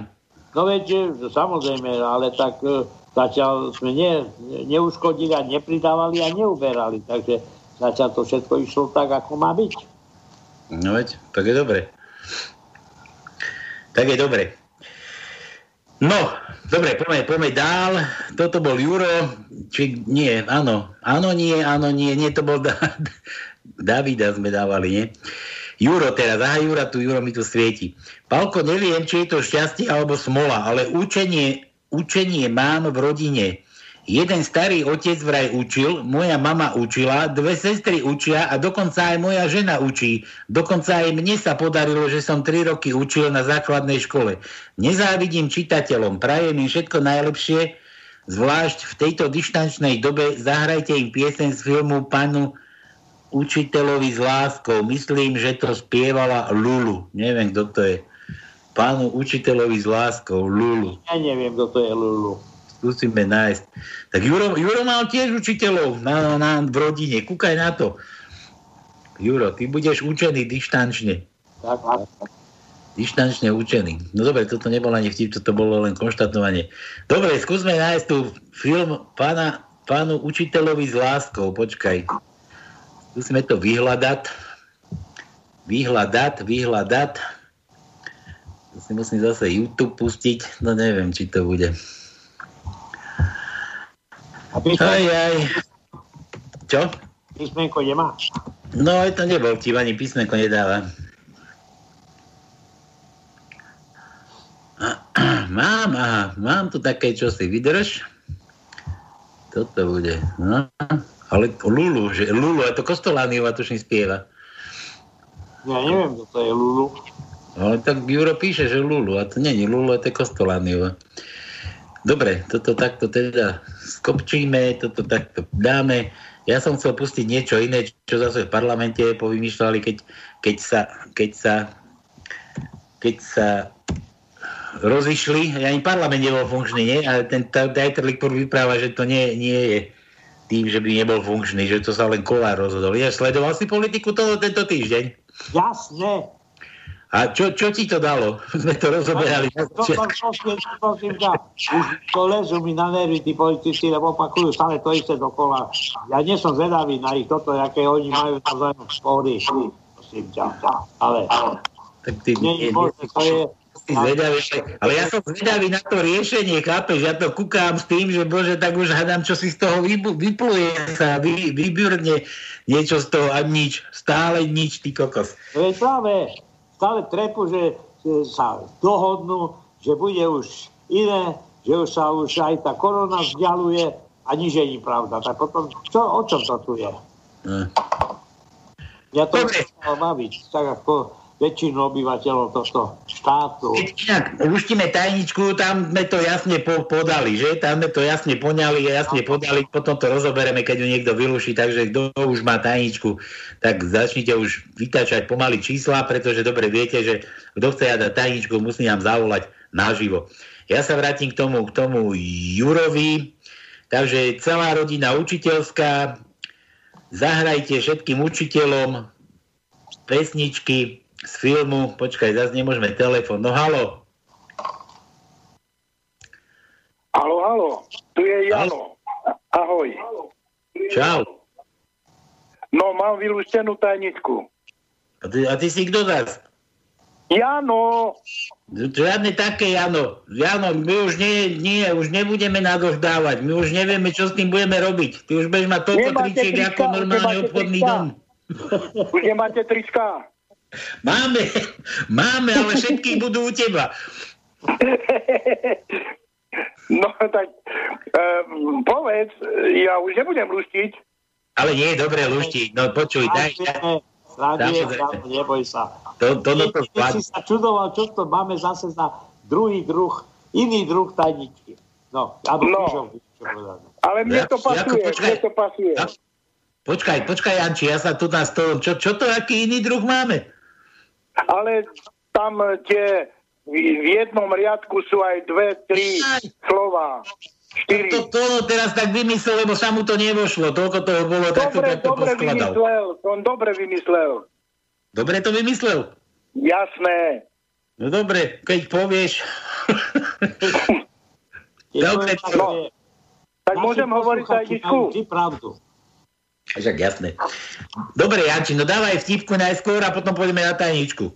No veď, samozrejme, ale tak e, zatiaľ sme ne, neuškodili a nepridávali a neuberali, takže zatiaľ to všetko išlo tak, ako má byť. No veď, tak je dobre. Tak je dobre. No, dobre, poďme, poďme dál. Toto bol Juro, či nie, áno, áno, nie, áno, nie, nie, to bol [laughs] da- Davida sme dávali, nie? Juro teraz, aha, Jura tu, Juro mi tu svieti. Palko, neviem, či je to šťastie alebo smola, ale učenie, učenie mám v rodine. Jeden starý otec vraj učil, moja mama učila, dve sestry učia a dokonca aj moja žena učí. Dokonca aj mne sa podarilo, že som tri roky učil na základnej škole. Nezávidím čitateľom, prajem im všetko najlepšie, zvlášť v tejto dištančnej dobe zahrajte im piesen z filmu Panu učiteľovi s láskou. Myslím, že to spievala Lulu. Neviem, kto to je. Pánu učiteľovi s láskou, Lulu. Ja neviem, kto to je Lulu skúsime nájsť. Tak Juro, Juro mal tiež učiteľov na, na, v rodine. Kúkaj na to. Juro, ty budeš učený dištančne. Tak. Dištančne učený. No dobre, toto nebolo ani vtip, toto bolo len konštatovanie. Dobre, skúsme nájsť tu film pána, pánu učiteľovi s láskou. Počkaj. Skúsme to vyhľadať. Vyhľadať, vyhľadať. Si musím zase YouTube pustiť. No neviem, či to bude. Aj, aj. Čo? Písmenko nemá. No, aj to nebol vtip, ani písmenko nedáva. [clears throat] Mám, aha, mám tu také čosi, vydrž. Toto bude, no. Ale Lulu, že Lulu, a to Kostolániova tuším spieva. Ja neviem, kto to je Lulu. Ale tak Juro píše, že Lulu, a to není Lulu, a to je Kostolániova. Dobre, toto takto teda skopčíme, toto takto dáme. Ja som chcel pustiť niečo iné, čo zase v parlamente povymýšľali, keď, keď sa, keď sa, keď sa rozišli, ani parlament nebol funkčný, nie? A ten Dieter Likpor vypráva, že to nie, nie je tým, že by nebol funkčný, že to sa len Kolár rozhodol. Ja sledoval si politiku toho tento týždeň? Jasne. A čo, čo ti to dalo? [laughs] Sme to rozoberali. To, to, to, prosím ťa, už to lezú mi na nervy tí politici, lebo opakujú stále to isté dokola. Ja nie som zvedavý na ich toto, aké oni majú navzájom spory. Prosím ťa. Ale tak ty, nie, nie, možné, to je, zvedavý, ale ja som zvedavý na to riešenie, chápeš? Ja to kúkám s tým, že bože, tak už hádam, čo si z toho vypluje sa, vy, vybürne niečo z toho a nič, stále nič, ty kokos. To je práve, stále trepu, že, že sa dohodnú, že bude už iné, že už sa už aj tá korona vzdialuje a nič je pravda. Tak potom, čo, o čom to tu je? No. Ja to chcem baviť, tak ako väčšinu obyvateľov tohto štátu. Inak, pustíme tajničku, tam sme to jasne po, podali, že? Tam sme to jasne poňali, jasne podali, potom to rozobereme, keď ju niekto vylúši, takže kto už má tajničku, tak začnite už vytačať pomaly čísla, pretože dobre viete, že kto chce dať tajničku, musí nám zavolať naživo. Ja sa vrátim k tomu, k tomu Jurovi, takže celá rodina učiteľská, zahrajte všetkým učiteľom pesničky, z filmu, počkaj, zase nemôžeme telefon. No halo. Halo, halo, tu je Jano. Ahoj. Čau. No, mám vylúštenú tajničku. A ty, a ty si kto zás? Jano. Žiadne také Jano. Jano, my už nie, nie, už nebudeme nadoždávať. My už nevieme, čo s tým budeme robiť. Ty už budeš mať toľko tričiek ako normálny obchodný dom. Už nemáte trička. Máme, máme, ale všetky [laughs] budú u teba. No tak um, povedz, ja už nebudem luštiť. Ale nie je dobré luštiť. No počuj, daj. Radie, neboj sa. To, to, no, to, to, Ty si sa čudoval, čo to máme zase za druhý druh, iný druh tajničky. No, alebo no. Ale mne to pasuje, počkaj, mne to pasuje. Počkaj, počkaj, Janči, ja sa tu na stolom. Čo, čo to, aký iný druh máme? Ale tam tie v jednom riadku sú aj dve, tri slova. Štyri. To, to, to teraz tak vymyslel, lebo sa mu to nevošlo. Toľko toho bolo, tak to takto dobre poskladal. vymyslel, som dobre vymyslel. Dobre to vymyslel? Jasné. No dobre, keď povieš. [laughs] dobre, to... No, tak môžem hovoriť aj disku. pravdu. Však jasné. Dobre, Janči, no dávaj vtipku najskôr a potom pôjdeme na tajničku.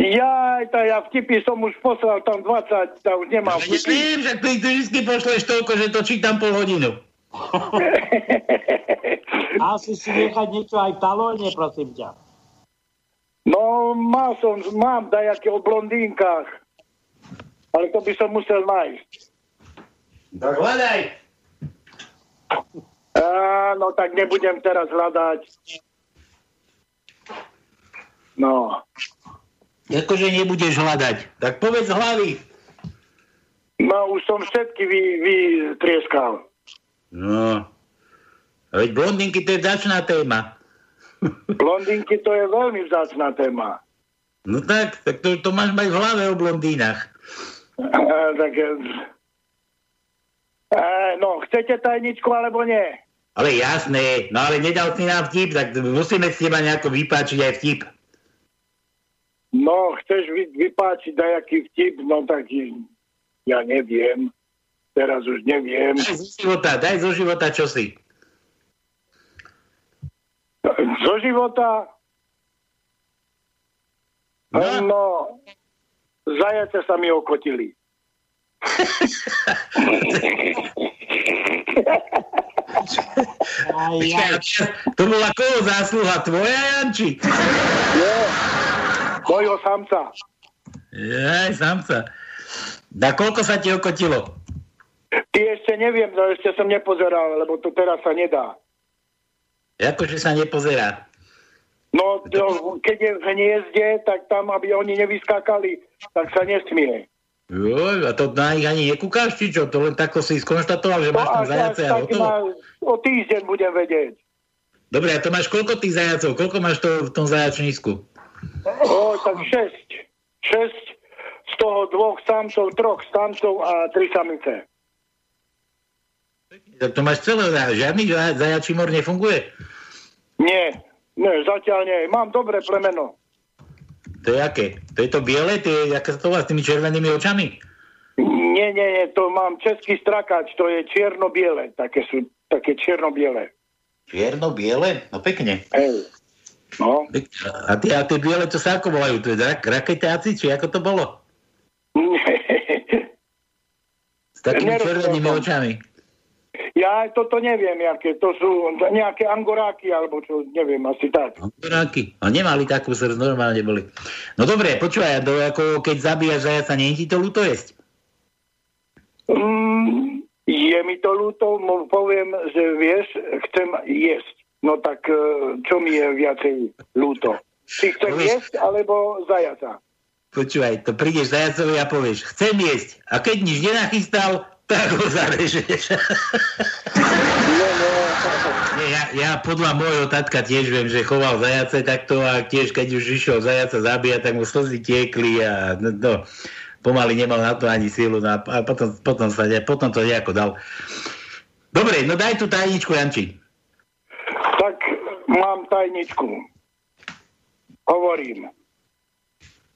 Ja, tá, ja vtipy som už poslal tam 20, tam už nemám Ja viem, že ty, ty vždy pošleš toľko, že to čítam pol hodinu. [laughs] Asi si nechať niečo aj v talóne, prosím ťa. No, mal som, mám dajaké o blondínkach. Ale to by som musel nájsť. Tak hľadaj. Áno, tak nebudem teraz hľadať. No. Akože nebudeš hľadať. Tak povedz hlavy. No, už som všetky vy, vytrieskal. No. A veď blondinky to je vzácná téma. [laughs] Blondinky to je veľmi vzácná téma. No tak, tak to, to máš mať v hlave o blondínach. A, [laughs] tak, e, no, chcete tajničku alebo nie? Ale jasné, no ale nedal si nám vtip, tak musíme s teba nejako vypáčiť aj vtip. No, chceš vy, vypáčiť dajaký vtip, no tak ja neviem. Teraz už neviem. Daj zo života, daj zo života čosi. Zo života No. no, zajace sa mi okotili. To bola koho zásluha? Tvoja, Janči? Nie, mojho samca. Aj, samca. Na koľko sa ti okotilo? Ty ešte neviem, no ešte som nepozeral, lebo to teraz sa nedá. Akože sa nepozerá. No, to, keď je v hniezde, tak tam, aby oni nevyskákali, tak sa nesmie. Jo, a to na nich ani nekúkáš, či čo? To len takto si skonštatoval, že máš tam až- zajace a hotovo? na- O týždeň budem vedieť. Dobre, a to máš koľko tých zajacov? Koľko máš to v tom zajačnísku? O, tak šesť. Šesť, z toho dvoch samcov, troch samcov a tri samice. Tak to máš celé, žiadny za- zajačí mor nefunguje? Nie, nie, zatiaľ nie. Mám dobré plemeno. To je aké? To je to biele? To je, sa to s tými červenými očami? Nie, nie, nie, to mám český strakač, to je čierno-biele, také sú, také čierno-biele. Čierno-biele? No pekne. Hej. No. A tie, a tie biele, to sa ako volajú? To je rak, raketáci, či ako to bolo? S takými Nerozumiem červenými očami. Ja toto neviem, aké to sú nejaké angoráky, alebo čo, neviem, asi tak. Ráky. A nemali takú srdc, normálne boli. No dobre, počúvaj, do, ako keď zabíjaš zajaca, nie je ti to ľúto jesť? Mm, je mi to ľúto, poviem, že vieš, chcem jesť. No tak e, čo mi je viacej ľúto? Ty chceš Povieš- jesť, alebo zajaca? Počúvaj, to prídeš zajacovi a povieš, chcem jesť. A keď nič nenachystal, tak ho zarežeš. Ja, ja podľa môjho tatka tiež viem, že choval zajace takto a tiež keď už išiel zajaca zabíjať, tak mu slzy tiekli a no, no, pomaly nemal na to ani sílu no, a, a potom, potom, sa, potom to nejako dal. Dobre, no daj tú tajničku, Janči. Tak mám tajničku. Hovorím.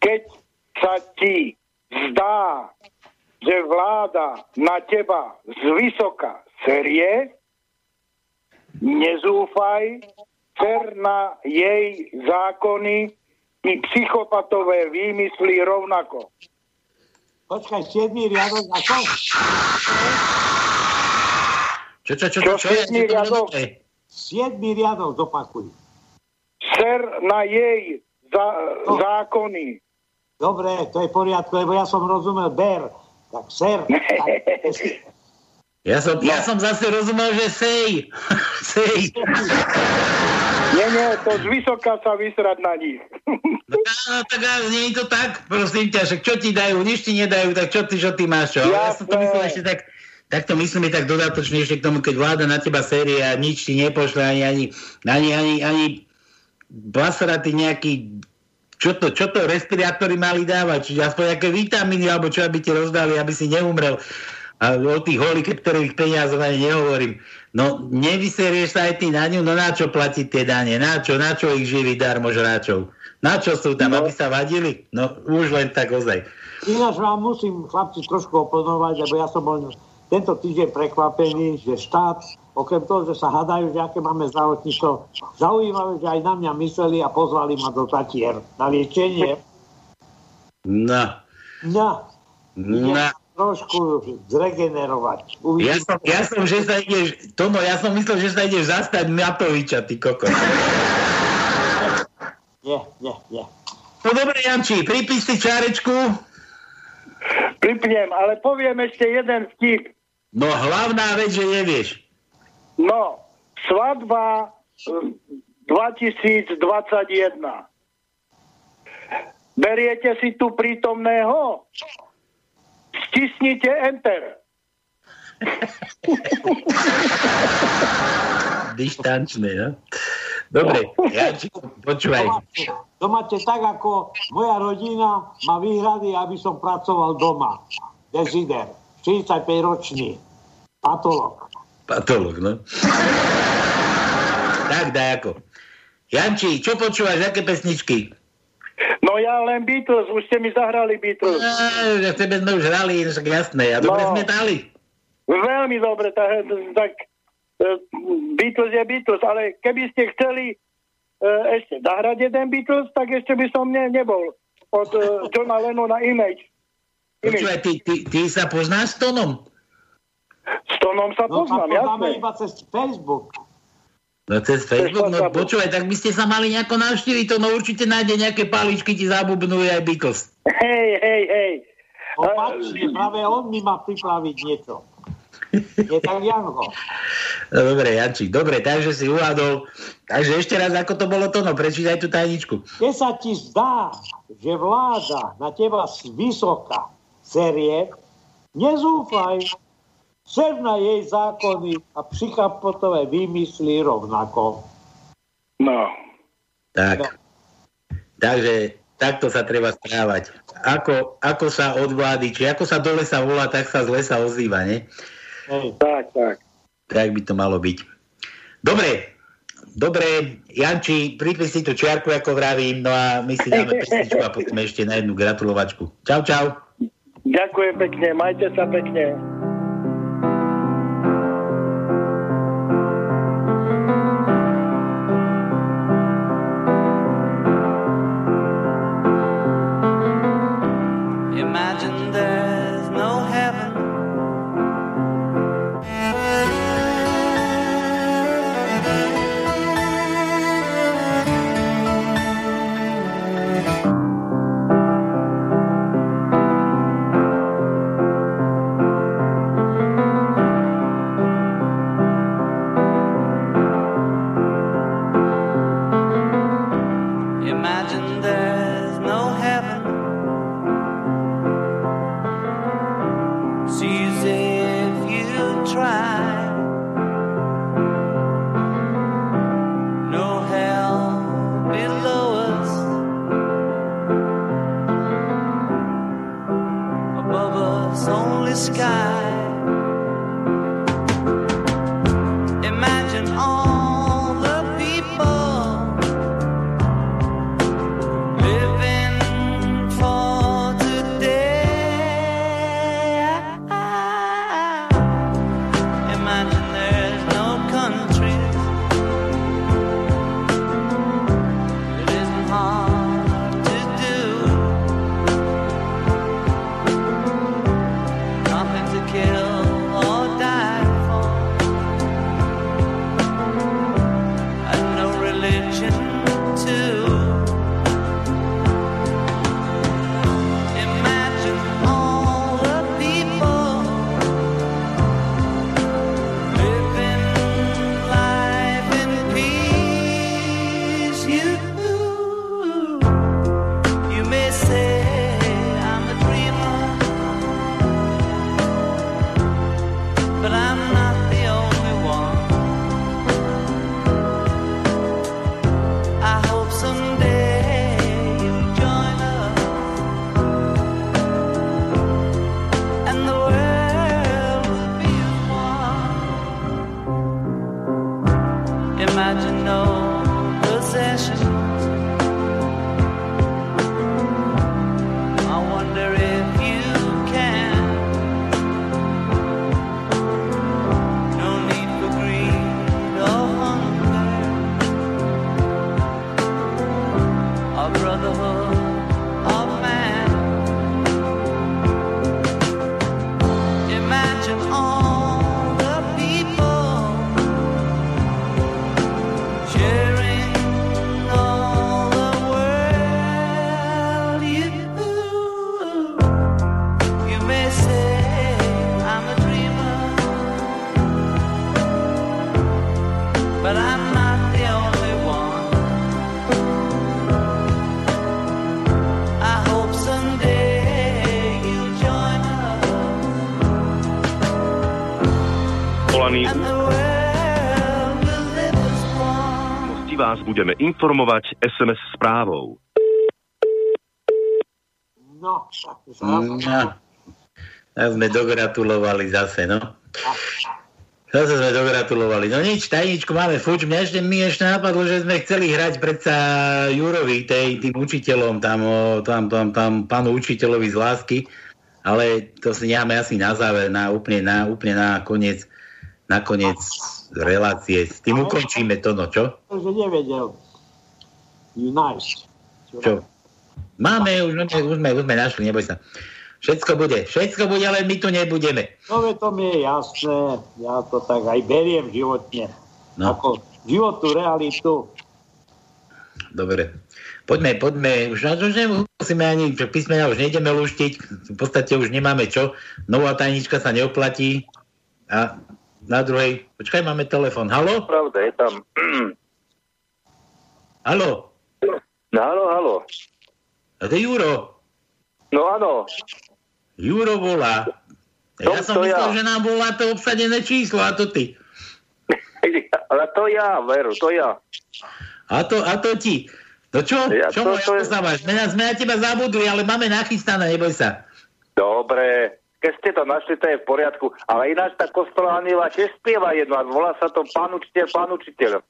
Keď sa ti zdá, že vláda na teba zvysoka serie, nezúfaj, ser na jej zákony i psychopatové výmysly rovnako. Počkaj, 7 riadok ako? Čo, čo, čo, Čo, čo, čo, ti to riadok? nerozumiem. 7 riadok zopakuj. Ser na jej za, zákony. Dobre, to je v poriadku, lebo ja som rozumel ber. Tak ser. [laughs] Ja som, ja som zase rozumel, že sej. [laughs] sej. Nie, nie, to zvysoka sa vysrať na nich. No, no tak ale nie je to tak, prosím ťa, však čo ti dajú, nič ti nedajú, tak čo ty, čo ty máš, čo? Ale Ja som to myslel ešte tak, tak to myslíme tak dodatočne ešte k tomu, keď vláda na teba série a nič ti nepošle, ani, ani, ani, ani, ani nejaký, čo to, čo to respirátory mali dávať, čiže aspoň nejaké vitamíny, alebo čo, aby ti rozdali, aby si neumrel. A o tých holikopterových peniazov ani nehovorím. No, nevyserieš sa aj ty na ňu, no na čo platiť tie dane? Na čo, na čo ich živí darmo žráčov? Na čo sú tam, no. aby sa vadili? No, už len tak ozaj. Ináč vám musím, chlapci, trošku oponovať, lebo ja som bol tento týždeň prekvapený, že štát, okrem toho, že sa hadajú, že aké máme zdravotníctvo, zaujímavé, že aj na mňa mysleli a pozvali ma do Tatier na liečenie. No, No, no. trošku zregenerovať. Ja som, ja som, že sa ideš, Tomo, ja som myslel, že sa ideš zastať Matoviča, ty kokos. Nie, nie, nie. No dobre, Janči, pripíš si čárečku. Pripnem, ale poviem ešte jeden vtip. No hlavná vec, že nevieš. No, svadba eh, 2021. Beriete si tu prítomného? Stisnite Enter. Dištančné, no? Dobre, Janči, počúvaj. To máte tak, ako moja rodina má výhrady, aby som pracoval doma. Desider, 45-ročný, patolog. Patolog, no. tak, daj ako. Janči, čo počúvaš, aké pesničky? No ja len Beatles, už ste mi zahrali Beatles. Á, že tebe sme už hrali, však jasné. A dobre No. sme dali. Veľmi dobre, tak, tak e, Beatles je Beatles, ale keby ste chceli e, ešte zahrať jeden Beatles, tak ešte by som ne, nebol od e, Johna Lennona Image. Počúvaj, ty, ty, ty sa poznáš s Tonom? S Tonom sa No, poznám, a poznáme iba cez Facebook. No cez Facebook, no počúvaj, tak by ste sa mali nejako navštíviť, to no určite nájde nejaké paličky, ti zabubnuje aj Beatles. Hej, hej, hej. Opačne, práve on mi má pripraviť niečo. Je tak Janko. No dobre, Janči, dobre, takže si uhádol. Takže ešte raz, ako to bolo to, no prečítaj tú tajničku. Keď sa ti zdá, že vláda na teba z serie, nezúfaj, ser na jej zákony a přikapotové vymyslí rovnako. No. Tak. Takže takto sa treba správať. Ako, ako sa od vlády, či ako sa do lesa volá, tak sa z lesa ozýva, nie? Hej. Tak, tak. Tak by to malo byť. Dobre, dobre, Janči, pripni si tú čiarku, ako vravím, no a my si dáme pesničku a potom ešte na jednu gratulovačku. Čau, čau. Ďakujem pekne, majte sa pekne. Sky. Vás budeme informovať SMS správou. No, tak sa No, sme dogratulovali zase, no. Zase sme dogratulovali. No nič, tajničku máme fuč. Mňa ešte, mi ešte napadlo, že sme chceli hrať predsa Jurovi, tej, tým učiteľom, tam, tam, tam, tam, pánu učiteľovi z lásky, ale to si necháme asi na záver, na úplne na, úplne na koniec, na koniec relácie. S tým ukončíme to, no čo? že nevedel nájsť. Čo? Máme, už, už, sme, už sme našli, neboj sa. Všetko bude, všetko bude, ale my tu nebudeme. No to mi je jasné, ja to tak aj beriem životne. No. Ako životnú realitu. Dobre. Poďme, poďme, už, už nemusíme ani, písmena už nejdeme luštiť, v podstate už nemáme čo, nová tajnička sa neoplatí a na druhej, počkaj, máme telefon, halo? Pravda, je tam. [clears throat] Halo? No, halo, halo. A to je Juro. No áno. Juro volá. Ja som myslel, ja. že nám volá to obsadené číslo, a to ty. [laughs] Ale to ja, veru, to ja. A to, a to ti. No čo? Ja, čo to- to, je- poznávaš? Sme, na- sme na teba zabudli, ale máme nachystané, neboj sa. Dobre, keď ste to našli, to je v poriadku. Ale ináč tá kostola Aniela tiež spieva jedno a volá sa to pán učiteľ, pán učiteľ.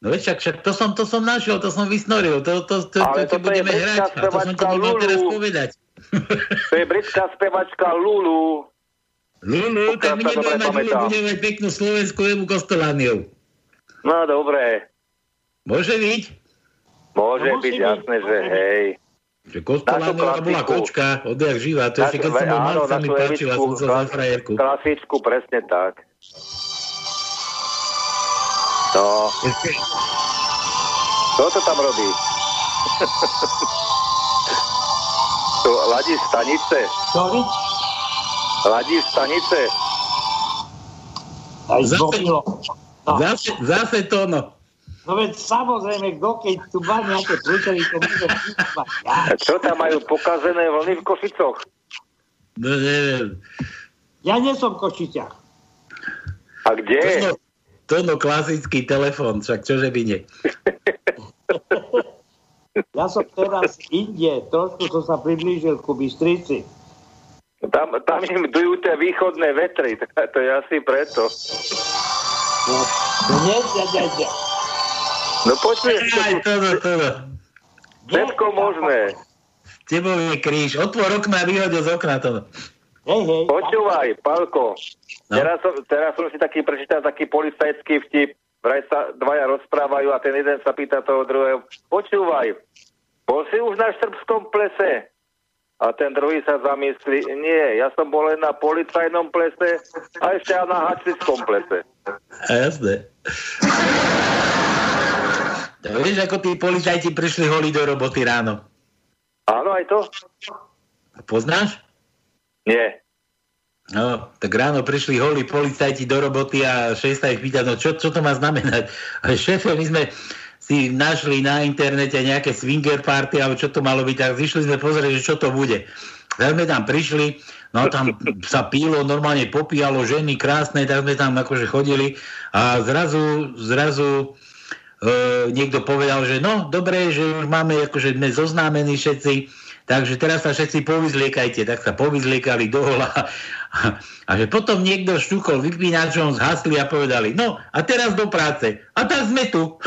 No veď však, však to, som, to som našiel, to som vysnoril, to, to, to, to, Ale to, toto je budeme hrať a to som ti nemal Lulu. teraz povedať. To je britská spevačka Lulu. Lulu, tak my nebudeme mať Lulu, budeme mať peknú slovenskú Evu Kostolániu. No dobre, Môže byť? môže No, musí byť byť, jasné, že môže hej. Že Kostolániová Našu bola kočka, odjak živá, to ešte keď som bol mal, sa mi páčila, som sa za frajerku. Klasičku, presne tak. No. Kto to tam robí? [laughs] to ladí stanice. Sorry? Ladí stanice. Aj Zase-. Zase, zase to, no. No veď samozrejme, kto keď tu má nejaké prúčery, to môže. Ja, čo tam majú pokazené vlny v Košicoch? No neviem. ja nie som v Košiciach. A kde? To no, to no klasický telefón, však čože by nie. [laughs] Ja som teraz inde, trošku som sa priblížil ku Bystrici. Tam, tam im dujú tie východné vetry, to, [laughs] to je asi preto. No, no nie, nie, nie, nie. No poďme, Aj, to no, to no. všetko možné. Tebou je kríž. Otvor okna a vyhodil z okna to. hej. Počúvaj, Palko, No. teraz, som, teraz som si taký prečítal taký policajský vtip. Vraj sa dvaja rozprávajú a ten jeden sa pýta toho druhého. Počúvaj, bol si už na srbskom plese? A ten druhý sa zamyslí, nie, ja som bol len na policajnom plese a ešte aj na hačickom plese. A jasné. Tak vieš, ako tí policajti prišli holí do roboty ráno. Áno, aj to? Poznáš? Nie. No, tak ráno prišli holí policajti do roboty a šéf sa ich pýta, no čo, čo to má znamenať? Ale šéfe, my sme si našli na internete nejaké swinger party, alebo čo to malo byť, tak zišli sme pozrieť, že čo to bude. Tak sme tam prišli, no tam sa pílo, normálne popíjalo ženy krásne, tak sme tam akože chodili a zrazu, zrazu niekto povedal, že no, dobre, že už máme, akože sme zoznámení všetci, takže teraz sa všetci povyzliekajte, tak sa povyzliekali do hola [laughs] a že potom niekto šťukol vypínačom, zhasli a povedali, no a teraz do práce. A tak sme tu.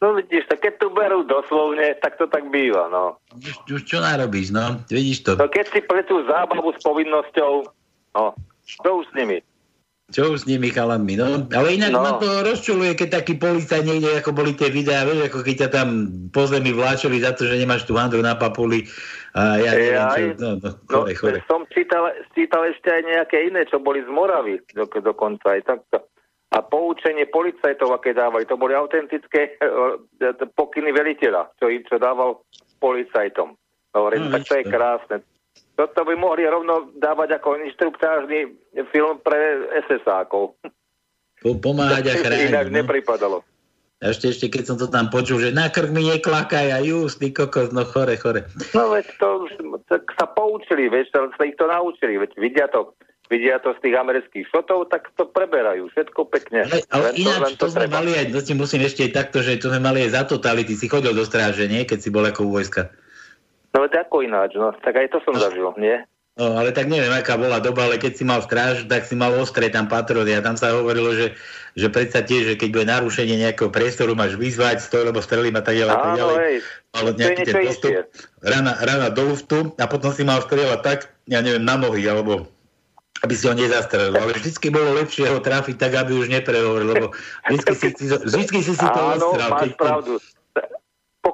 No vidíš, tak keď to berú doslovne, tak to tak býva, no. Už, už čo narobíš, no? Vidíš to. No keď si pletú zábavu s povinnosťou, no, čo už s nimi? Čo už s nimi chalanmi, no? Ale inak No. ma to rozčuluje, keď taký policajt niekde, ako boli tie videá, vieš, ako keď ťa tam po zemi vláčili za to, že nemáš tú handru na papuli. A ja neviem, Ej, čo, no, no, No, chore, chore. som čítal, čítal ešte aj nejaké iné, čo boli z Moravy do, dokonca aj takto. A poučenie policajtov, aké dávali, to boli autentické [laughs] e, e, pokyny veliteľa, čo, čo dával policajtom. Hovorím, No, tak to je krásne. Toto by mohli rovno dávať ako inštruktážny film pre SS-ákov. Po, pomáhať a chrániť. Inak No. nepripadalo. A ešte, ešte keď som to tam počul, že na krk mi neklakaj a just, ty kokos, no chore, chore. No veď to tak sa poučili, vieš, sa sa ich to naučili, veď vidia to, vidia to z tých amerických šotov, tak to preberajú, všetko pekne. Ale, ale len to, ináč len to, to sme treba. mali aj, to musím ešte aj takto, že to sme mali aj za totality. Si chodil do stráže, nie? Keď si bol ako u vojska. No veď ako ináč, no, tak aj to som zažil, nie? No, ale tak neviem, aká bola doba, ale keď si mal stráž, tak si mal ostré tam patrony a tam sa hovorilo, že, že predsa tiež, že keď bude narušenie nejakého priestoru, máš vyzvať stoj, lebo strelím a tak ďalej. Áno, ďalej. Ale nejaký ten postup, rana, rana do luftu a potom si mal strieľať tak, ja neviem, na nohy, alebo aby si ho nezastrelil. Ale vždycky bolo lepšie ho trafiť tak, aby už neprehovoril, lebo vždycky si, vždycky si, si to Áno, ostral. máš pravdu.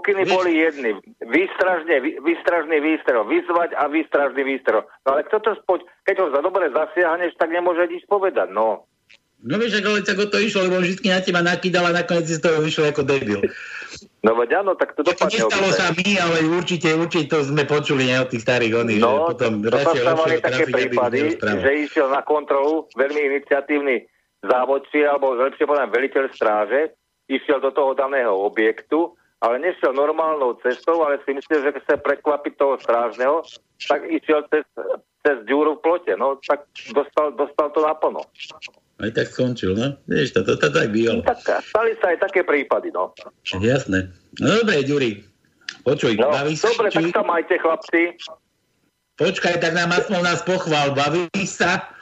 Pokyny boli jedny. Výstražne, vý- výstražný výstrel. Vyzvať a výstražný výstrel. No ale kto to spoď... Keď ho za dobre zasiahneš, tak nemôže nič povedať. No. No vieš, ale tak o to išlo, lebo on vždy na teba nakýdal a nakoniec si z toho vyšiel ako debil. No veď áno, tak to dopadne. Nestalo sa mi, ale určite, určite to sme počuli ne, od tých starých oných, No, potom to sa stávali také prípady, že išiel na kontrolu veľmi iniciatívny závodci, alebo lepšie povedať veliteľ stráže, išiel do toho daného objektu, ale nešiel normálnou cestou, ale si myslel, že chce prekvapiť toho strážneho, tak išiel cez, cez ďúru v plote. No, tak dostal, dostal to naplno. Aj tak skončil, no. Vieš, to, to, to tak bývalo. Tak, stali sa aj také prípady, no. Jasné. No dobre, Ďuri. Počuj, no bavíš dobre, či... tak sa majte, chlapci. Počkaj, tak nám aspoň nás pochvál. Bavíš sa?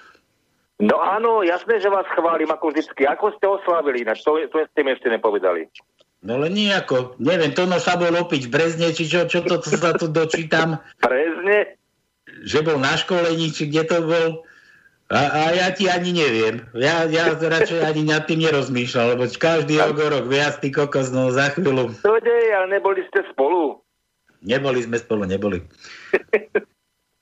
No áno, jasné, že vás chválim ako vždycky. Ako ste oslavili ináč? To, to ste mi ešte nepovedali. No len nejako. Neviem, Tono sa bol opiť v Brezne, či čo, čo to, to sa tu dočítam. [laughs] Brezne? Že bol na školení, či kde to bol. A, a ja ti ani neviem. Ja, ja radšej ani nad tým nerozmýšľam, lebo každý rok o rok viac ty kokos, no za chvíľu. To nie, ale neboli ste spolu. Neboli sme spolu, neboli. [laughs]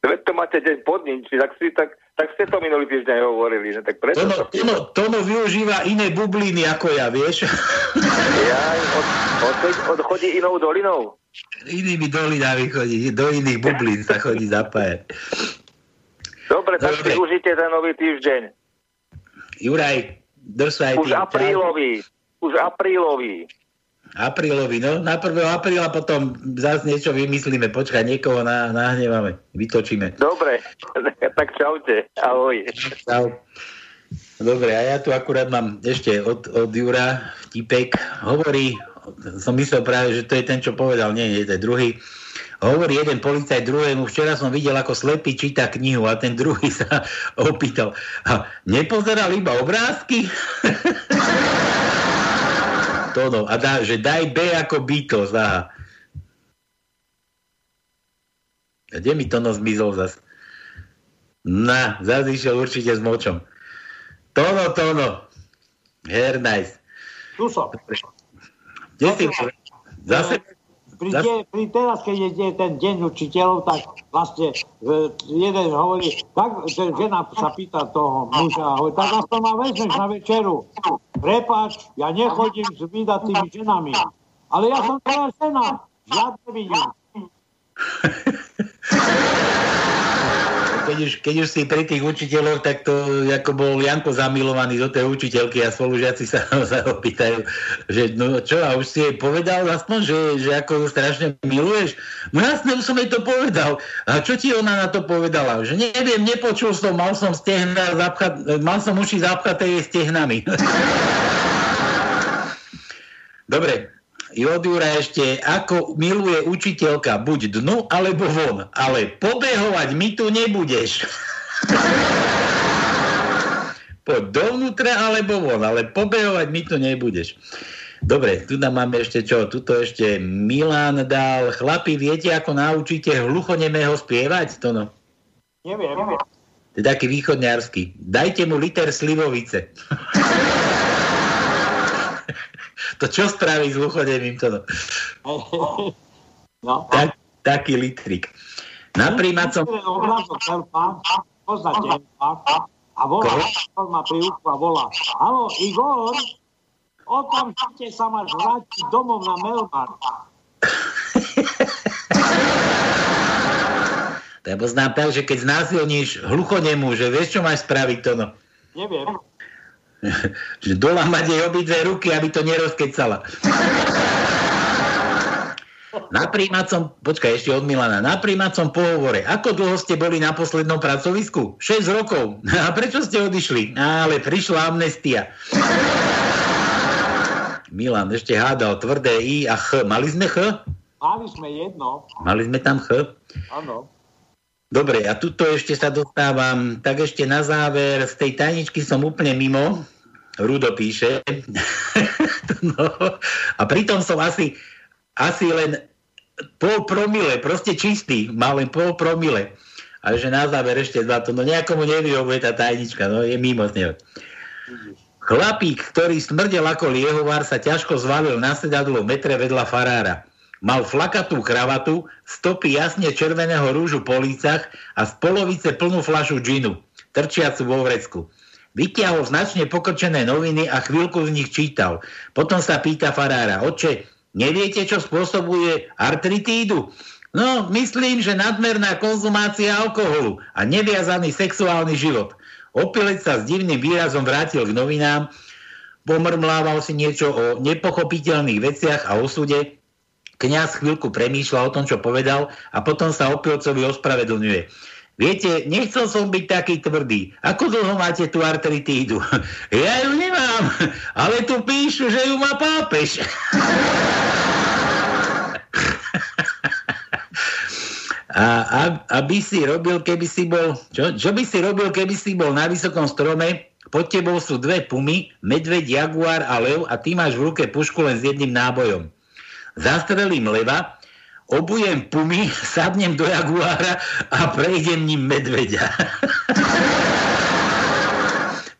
Veď to máte deň pod ním, či tak, si, tak, tak ste to minulý týždeň hovorili. Ne? Tak preto Tono, to... tono, tono využíva iné bubliny ako ja, vieš? Ja od, od, odchodí inou dolinou. Inými dolinami chodí, do iných bublín sa chodí zapájať. Dobre, tak Dobre. si užite ten nový týždeň. Juraj, drž sa aj Už aprílový. Už aprílový. Aprílový, no. Na 1. apríla potom zase niečo vymyslíme. Počkaj, niekoho na, nahnevame. Vytočíme. Dobre, [laughs] tak čaute. Ahoj. Čau. Dobre, a ja tu akurát mám ešte od, od Jura vtipek. Hovorí, som myslel práve, že to je ten, čo povedal, nie, nie, to je druhý. Hovorí jeden policajt druhému, včera som videl, ako slepý číta knihu a ten druhý sa [laughs] opýtal, nepozeral iba obrázky? [laughs] to no, a dá, že daj B ako bytosť. Aha. A kde mi to no zmizol zas? Na, zase išiel určite s močom. Tono, Tono. Her nice. Tu som. Kde si? Zase? Pri, de, pri teraz, keď je ten deň učiteľov, tak vlastne e, jeden hovorí, tak, že žena sa pýta toho muža, hovorí, tak aspoň ma vezmeš na večeru. Prepáč, ja nechodím s vydatými ženami. Ale ja som tvoja žena. Žiadne vidím. [laughs] Keď už, keď už si pri tých učiteľoch, tak to ako bol Janko zamilovaný do tej učiteľky a spolužiaci sa, [laughs] sa ho pýtajú, že no čo, a už si jej povedal aspoň, že, že ako ju strašne miluješ? No jasne, už som jej to povedal. A čo ti ona na to povedala? Že neviem, nepočul som, mal som stehna zapchat, mal som uši zapchaté jej stehnami. [laughs] Dobre, od Jura ešte, ako miluje učiteľka, buď dnu alebo von, ale pobehovať mi tu nebudeš. [laughs] Poď dovnútra alebo von, ale pobehovať mi tu nebudeš. Dobre, tu nám máme ešte čo? Tuto ešte Milan dal. Chlapi, viete, ako naučíte hluchonemého spievať? To no. Neviem. To je taký východňarský. Dajte mu liter slivovice. [laughs] [laughs] to čo spraví s hluchonemým? To no. Tak, taký litrik. Na príjmacom... Poznáte a volá, má pri a volá, halo, Igor, okamžite sa máš vrátiť domov na Melmar. To ja poznám tak, že keď znásilníš hluchonemu, že vieš, čo máš spraviť to no. Neviem. [laughs] že dolámať jej obidve ruky, aby to nerozkecala. Na príjmacom, počkaj, ešte od Milana, na príjmacom pohovore, ako dlho ste boli na poslednom pracovisku? 6 rokov. [laughs] A prečo ste odišli? Ale prišla amnestia. Milan ešte hádal tvrdé I a Ch. Mali sme Ch? Mali sme jedno, Mali sme tam Ch? áno. Dobre, a tuto ešte sa dostávam, tak ešte na záver, z tej tajničky som úplne mimo, Rudo píše, [laughs] no, a pritom som asi, asi len pol promile, proste čistý, mal len pol promile. A že na záver ešte dva to, no nejakomu nevyhovuje tá tajnička, no je mimo z neho. Chlapík, ktorý smrdel ako liehovár, sa ťažko zvalil na sedadlo v metre vedľa farára. Mal flakatú kravatu, stopy jasne červeného rúžu po lícach a z polovice plnú flašu džinu, trčiacu vo vrecku. Vytiahol značne pokrčené noviny a chvíľku z nich čítal. Potom sa pýta farára, oče, neviete, čo spôsobuje artritídu? No, myslím, že nadmerná konzumácia alkoholu a neviazaný sexuálny život. Opilec sa s divným výrazom vrátil k novinám, pomrmlával si niečo o nepochopiteľných veciach a osude, Kňaz chvíľku premýšľa o tom, čo povedal a potom sa opilcovi ospravedlňuje. Viete, nechcel som byť taký tvrdý. Ako dlho máte tú artritídu? [laughs] Ja ju nemám, ale tu píšu, že ju má pápež. [laughs] A, a, aby si robil, keby si bol... Čo, čo by si robil, keby si bol na vysokom strome? Pod tebou sú dve pumy, medveď, jaguár a lev a ty máš v ruke pušku len s jedným nábojom zastrelím leva, obujem pumy, [laughs] sadnem do jaguára a prejdem ním medveďa. [laughs]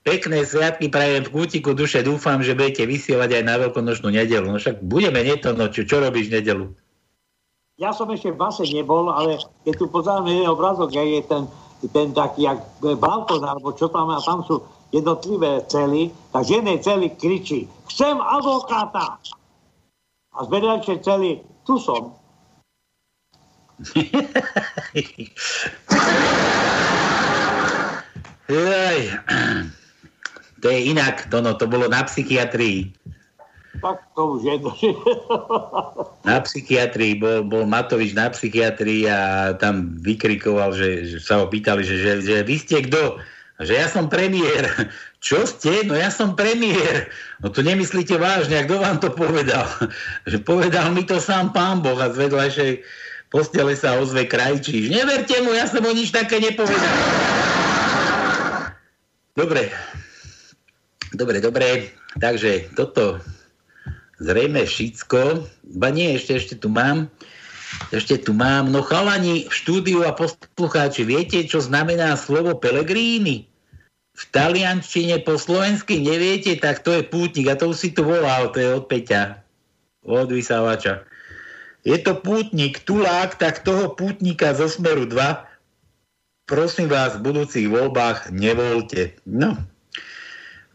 Pekné sviatky prajem v kútiku duše. Dúfam, že budete vysielať aj na veľkonočnú nedelu. No však budeme nie to noču. Čo robíš nedelu? Ja som ešte v base nebol, ale keď tu pozeráme jeden obrazok, je ten, ten taký, jak balkón, alebo čo tam, a tam sú jednotlivé cely, tak z jednej cely kričí, chcem advokáta a z vedľajšej celý, tu som. To je inak, to, no, to bolo na psychiatrii. Tak to už je. na psychiatrii, bol, bol Matovič na psychiatrii a tam vykrikoval, že, že sa ho pýtali, že, že, že vy ste kto? Že ja som premiér. [laughs] Čo ste? No ja som premiér. No to nemyslíte vážne, a kto vám to povedal? [laughs] Že povedal mi to sám pán Boh a z vedľajšej postele sa ozve krajčíš. Neverte mu, ja som mu nič také nepovedal. Dobre. Dobre, dobre. Takže toto zrejme všetko. Ba nie, ešte, ešte tu mám. Ešte tu mám. No chalani v štúdiu a poslucháči, viete, čo znamená slovo Pelegrini? v taliančine po slovensky neviete, tak to je pútnik. A to už si tu volal, to je od Peťa, od vysávača. Je to pútnik, tulák, tak toho pútnika zo smeru 2 prosím vás, v budúcich voľbách nevolte. No,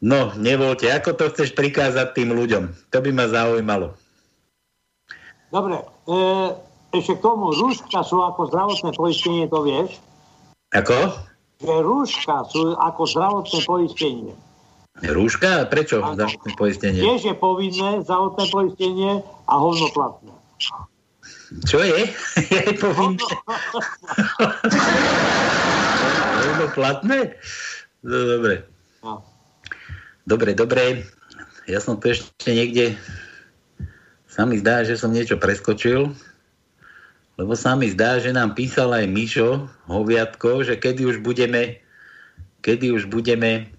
no, nevolte. Ako to chceš prikázať tým ľuďom? To by ma zaujímalo. Dobre, e, ešte k tomu, rúška sú ako zdravotné poistenie, to vieš? Ako? že rúška sú ako zdravotné poistenie. Rúška? Prečo a zdravotné poistenie? Tiež je povinné zdravotné poistenie a hovnoplatné. Čo je? [laughs] Je povinné? hovnoplatné? [laughs] No, dobre. No. Dobre, dobre. Ja som tu ešte niekde sa mi zdá, že som niečo preskočil. Lebo sa mi zdá, že nám písal aj Mišo Hoviatko, že kedy už budeme kedy už budeme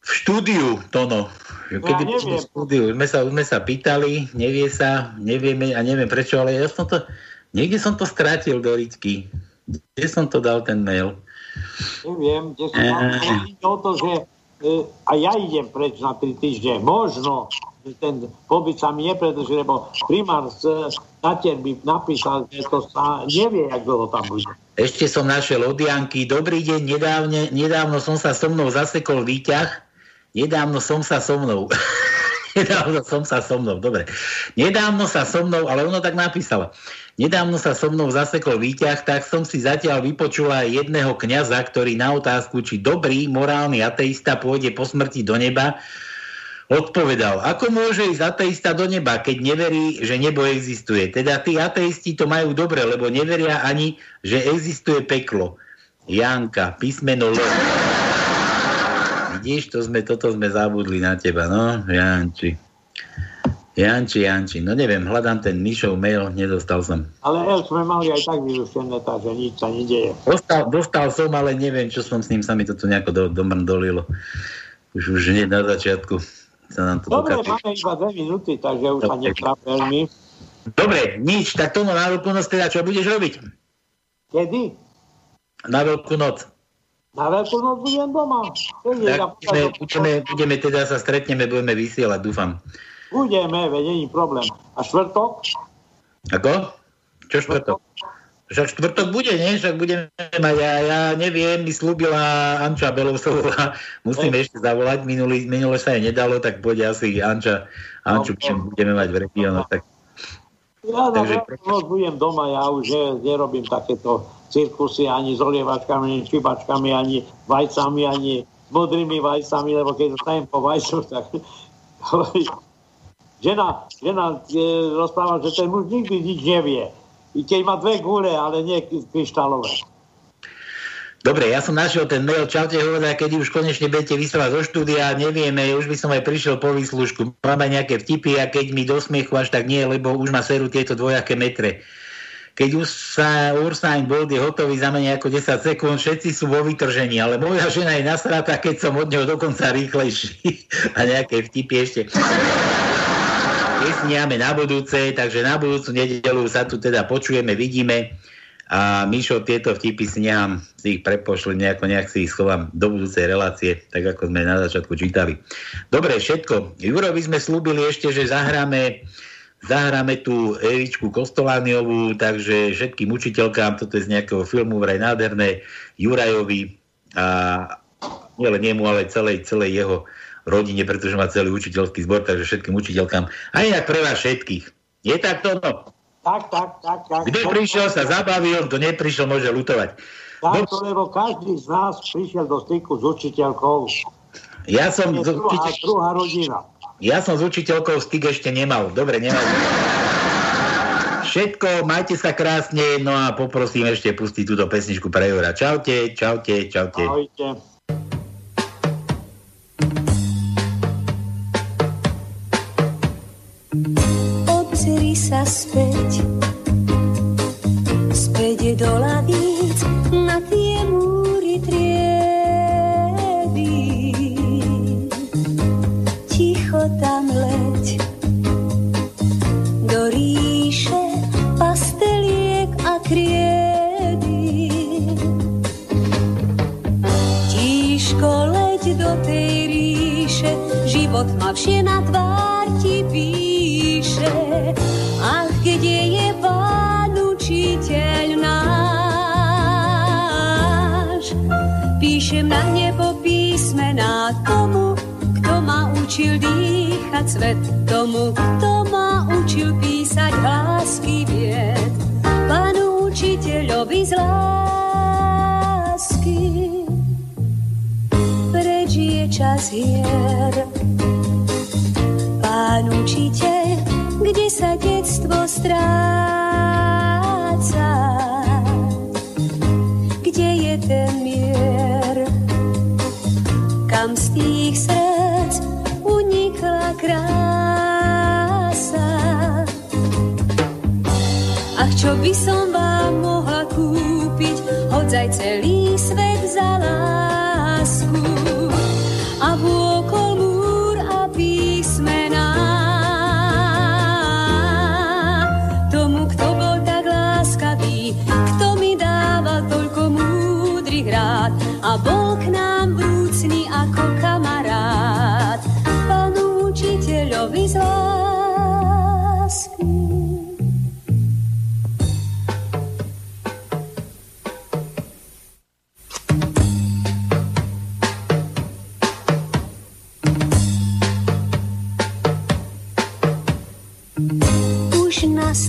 v štúdiu, Tono. Že kedy ja budeme v štúdiu. Sme sa, sme sa pýtali, nevie sa, nevieme a neviem prečo, ale ja som to, niekde som to strátil do Ricky. Kde som to dal ten mail? Neviem, kde som dal. to, že e, a ja idem preč na 3 týždne. Možno, že ten pobyt sa mi nepredlží, lebo primár z Natier by napísal, že to sa nevie, jak dlho tam bude. Ešte som našiel od Janky. Dobrý deň, nedávne, nedávno som sa so mnou zasekol výťah. Nedávno som sa so mnou. [laughs] nedávno som sa so mnou, dobre. Nedávno sa so mnou, ale ono tak napísala. Nedávno sa so mnou zasekol výťah, tak som si zatiaľ vypočula jedného kňaza, ktorý na otázku, či dobrý morálny ateista pôjde po smrti do neba, odpovedal, ako môže ísť ateista do neba, keď neverí, že nebo existuje. Teda tí ateisti to majú dobre, lebo neveria ani, že existuje peklo. Janka, písmeno L. Vidíš, to sme, toto sme zabudli na teba, no, Janči. Janči, Janči, no neviem, hľadám ten Mišov mail, nedostal som. Ale L sme mali aj tak vyrušené, takže nič sa nedieje. Dostal, dostal som, ale neviem, čo som s ním, sa mi to tu nejako do, domrdolilo. Už, už hneď na začiatku sa nám to Dobre, dokáže. máme iba dve minúty, takže už sa Dobre. netráp veľmi. Dobre, nič, tak tomu na veľkú noc teda čo budeš robiť? Kedy? Na veľkú noc. Na veľkú noc budem doma. Tak budeme, budeme, budeme teda sa stretneme, budeme vysielať, dúfam. Budeme, veď není problém. A štvrtok? Ako? Čo štvrtok? Však štvrtok bude, nie? Však budeme mať, ja, ja neviem, mi slúbila Anča Belousová, musíme ešte zavolať, minulý, minule sa jej nedalo, tak pôjde asi Anča, Anču, no, budeme mať v regiónoch, tak Ja Takže- budem doma, ja už ne, nerobím takéto cirkusy ani s olievačkami, ani s čibačkami, ani vajcami, ani modrými vajcami, lebo keď dostanem po vajcu, [laughs] tak žena, žena e, rozpráva, že ten muž nikdy nič nevie. I keď má dve gule, ale nie kryštálové. Dobre, ja som našiel ten mail, čaute, hovoria, keď už konečne budete vysielať zo štúdia, nevieme, už by som aj prišiel po výslužku, mám aj nejaké vtipy a keď mi do smiechu až tak nie, lebo už ma serú tieto dvojaké metre. Keď už sa Ursain Bolt je hotový za menej ako 10 sekúnd, všetci sú vo vytržení, ale moja žena je nasratá, keď som od neho dokonca rýchlejší. [laughs] A nejaké vtipy ešte. Nesniame na budúce, takže na budúcu nedelu sa tu teda počujeme, vidíme. A Mišo, tieto vtipy si si ich prepošlem nejako, nejak si ich schovám do budúcej relácie, tak ako sme na začiatku čítali. Dobre, všetko. Juro, by sme slúbili ešte, že zahráme, zahráme tú Evičku Kostolániovú, takže všetkým učiteľkám, toto je z nejakého filmu, vraj nádherné, Jurajovi a nielen jemu, ale celej, celej jeho rodine, pretože má celý učiteľský zbor, takže všetkým učiteľkám. A inak pre vás všetkých. Je tak to? No? Tak, tak, tak, tak. Kto prišiel, sa zabavil, kto neprišiel, môže lutovať. Tak, to, lebo každý z nás prišiel do styku s učiteľkou. Ja som, z druhá, druhá rodina. Ja som s učiteľkou styk ešte nemal. Dobre, nemal. Všetko, majte sa krásne, no a poprosím ešte pustiť túto pesničku pre Jura. Čaute, čaute, čaute. Ahojte. Obzri sa späť, späť do lavíc na tie múry tam leď do ríše pasteliek a kriedy. Tížko leď do tej ríše, život ma vše na tvár ti píše. Ach, kde je pán učiteľ náš? Píšem na nebo písmená tomu, kto ma učil dýchať svet, tomu, kto ma učil písať hlásky vied. Pánu učiteľovi z lásky preč je čas hier. Pán učiteľ, kde sa detstvo stráca? By som vám mohla kúpiť, hodzaj celý svet za lásku.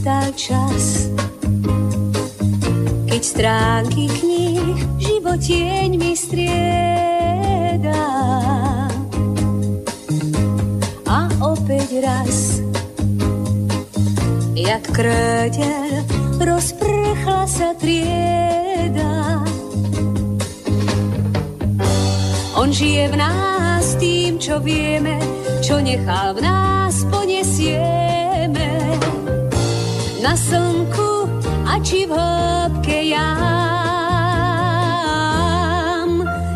Nastal čas, keď stránky kníh životieň mi strieda. A opäť raz, jak kröteľ, rozprchla sa trieda. On žije v nás tým, čo vieme, čo nechá v nás ponesieme. Na slnku a či v hĺbke jam.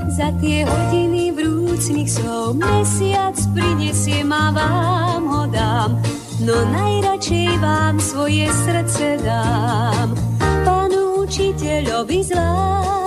Za tie hodiny vrúcných slov mesiac prinesie ma vám ho dám, no najradšej vám svoje srdce dám. Pánu učiteľovi zlá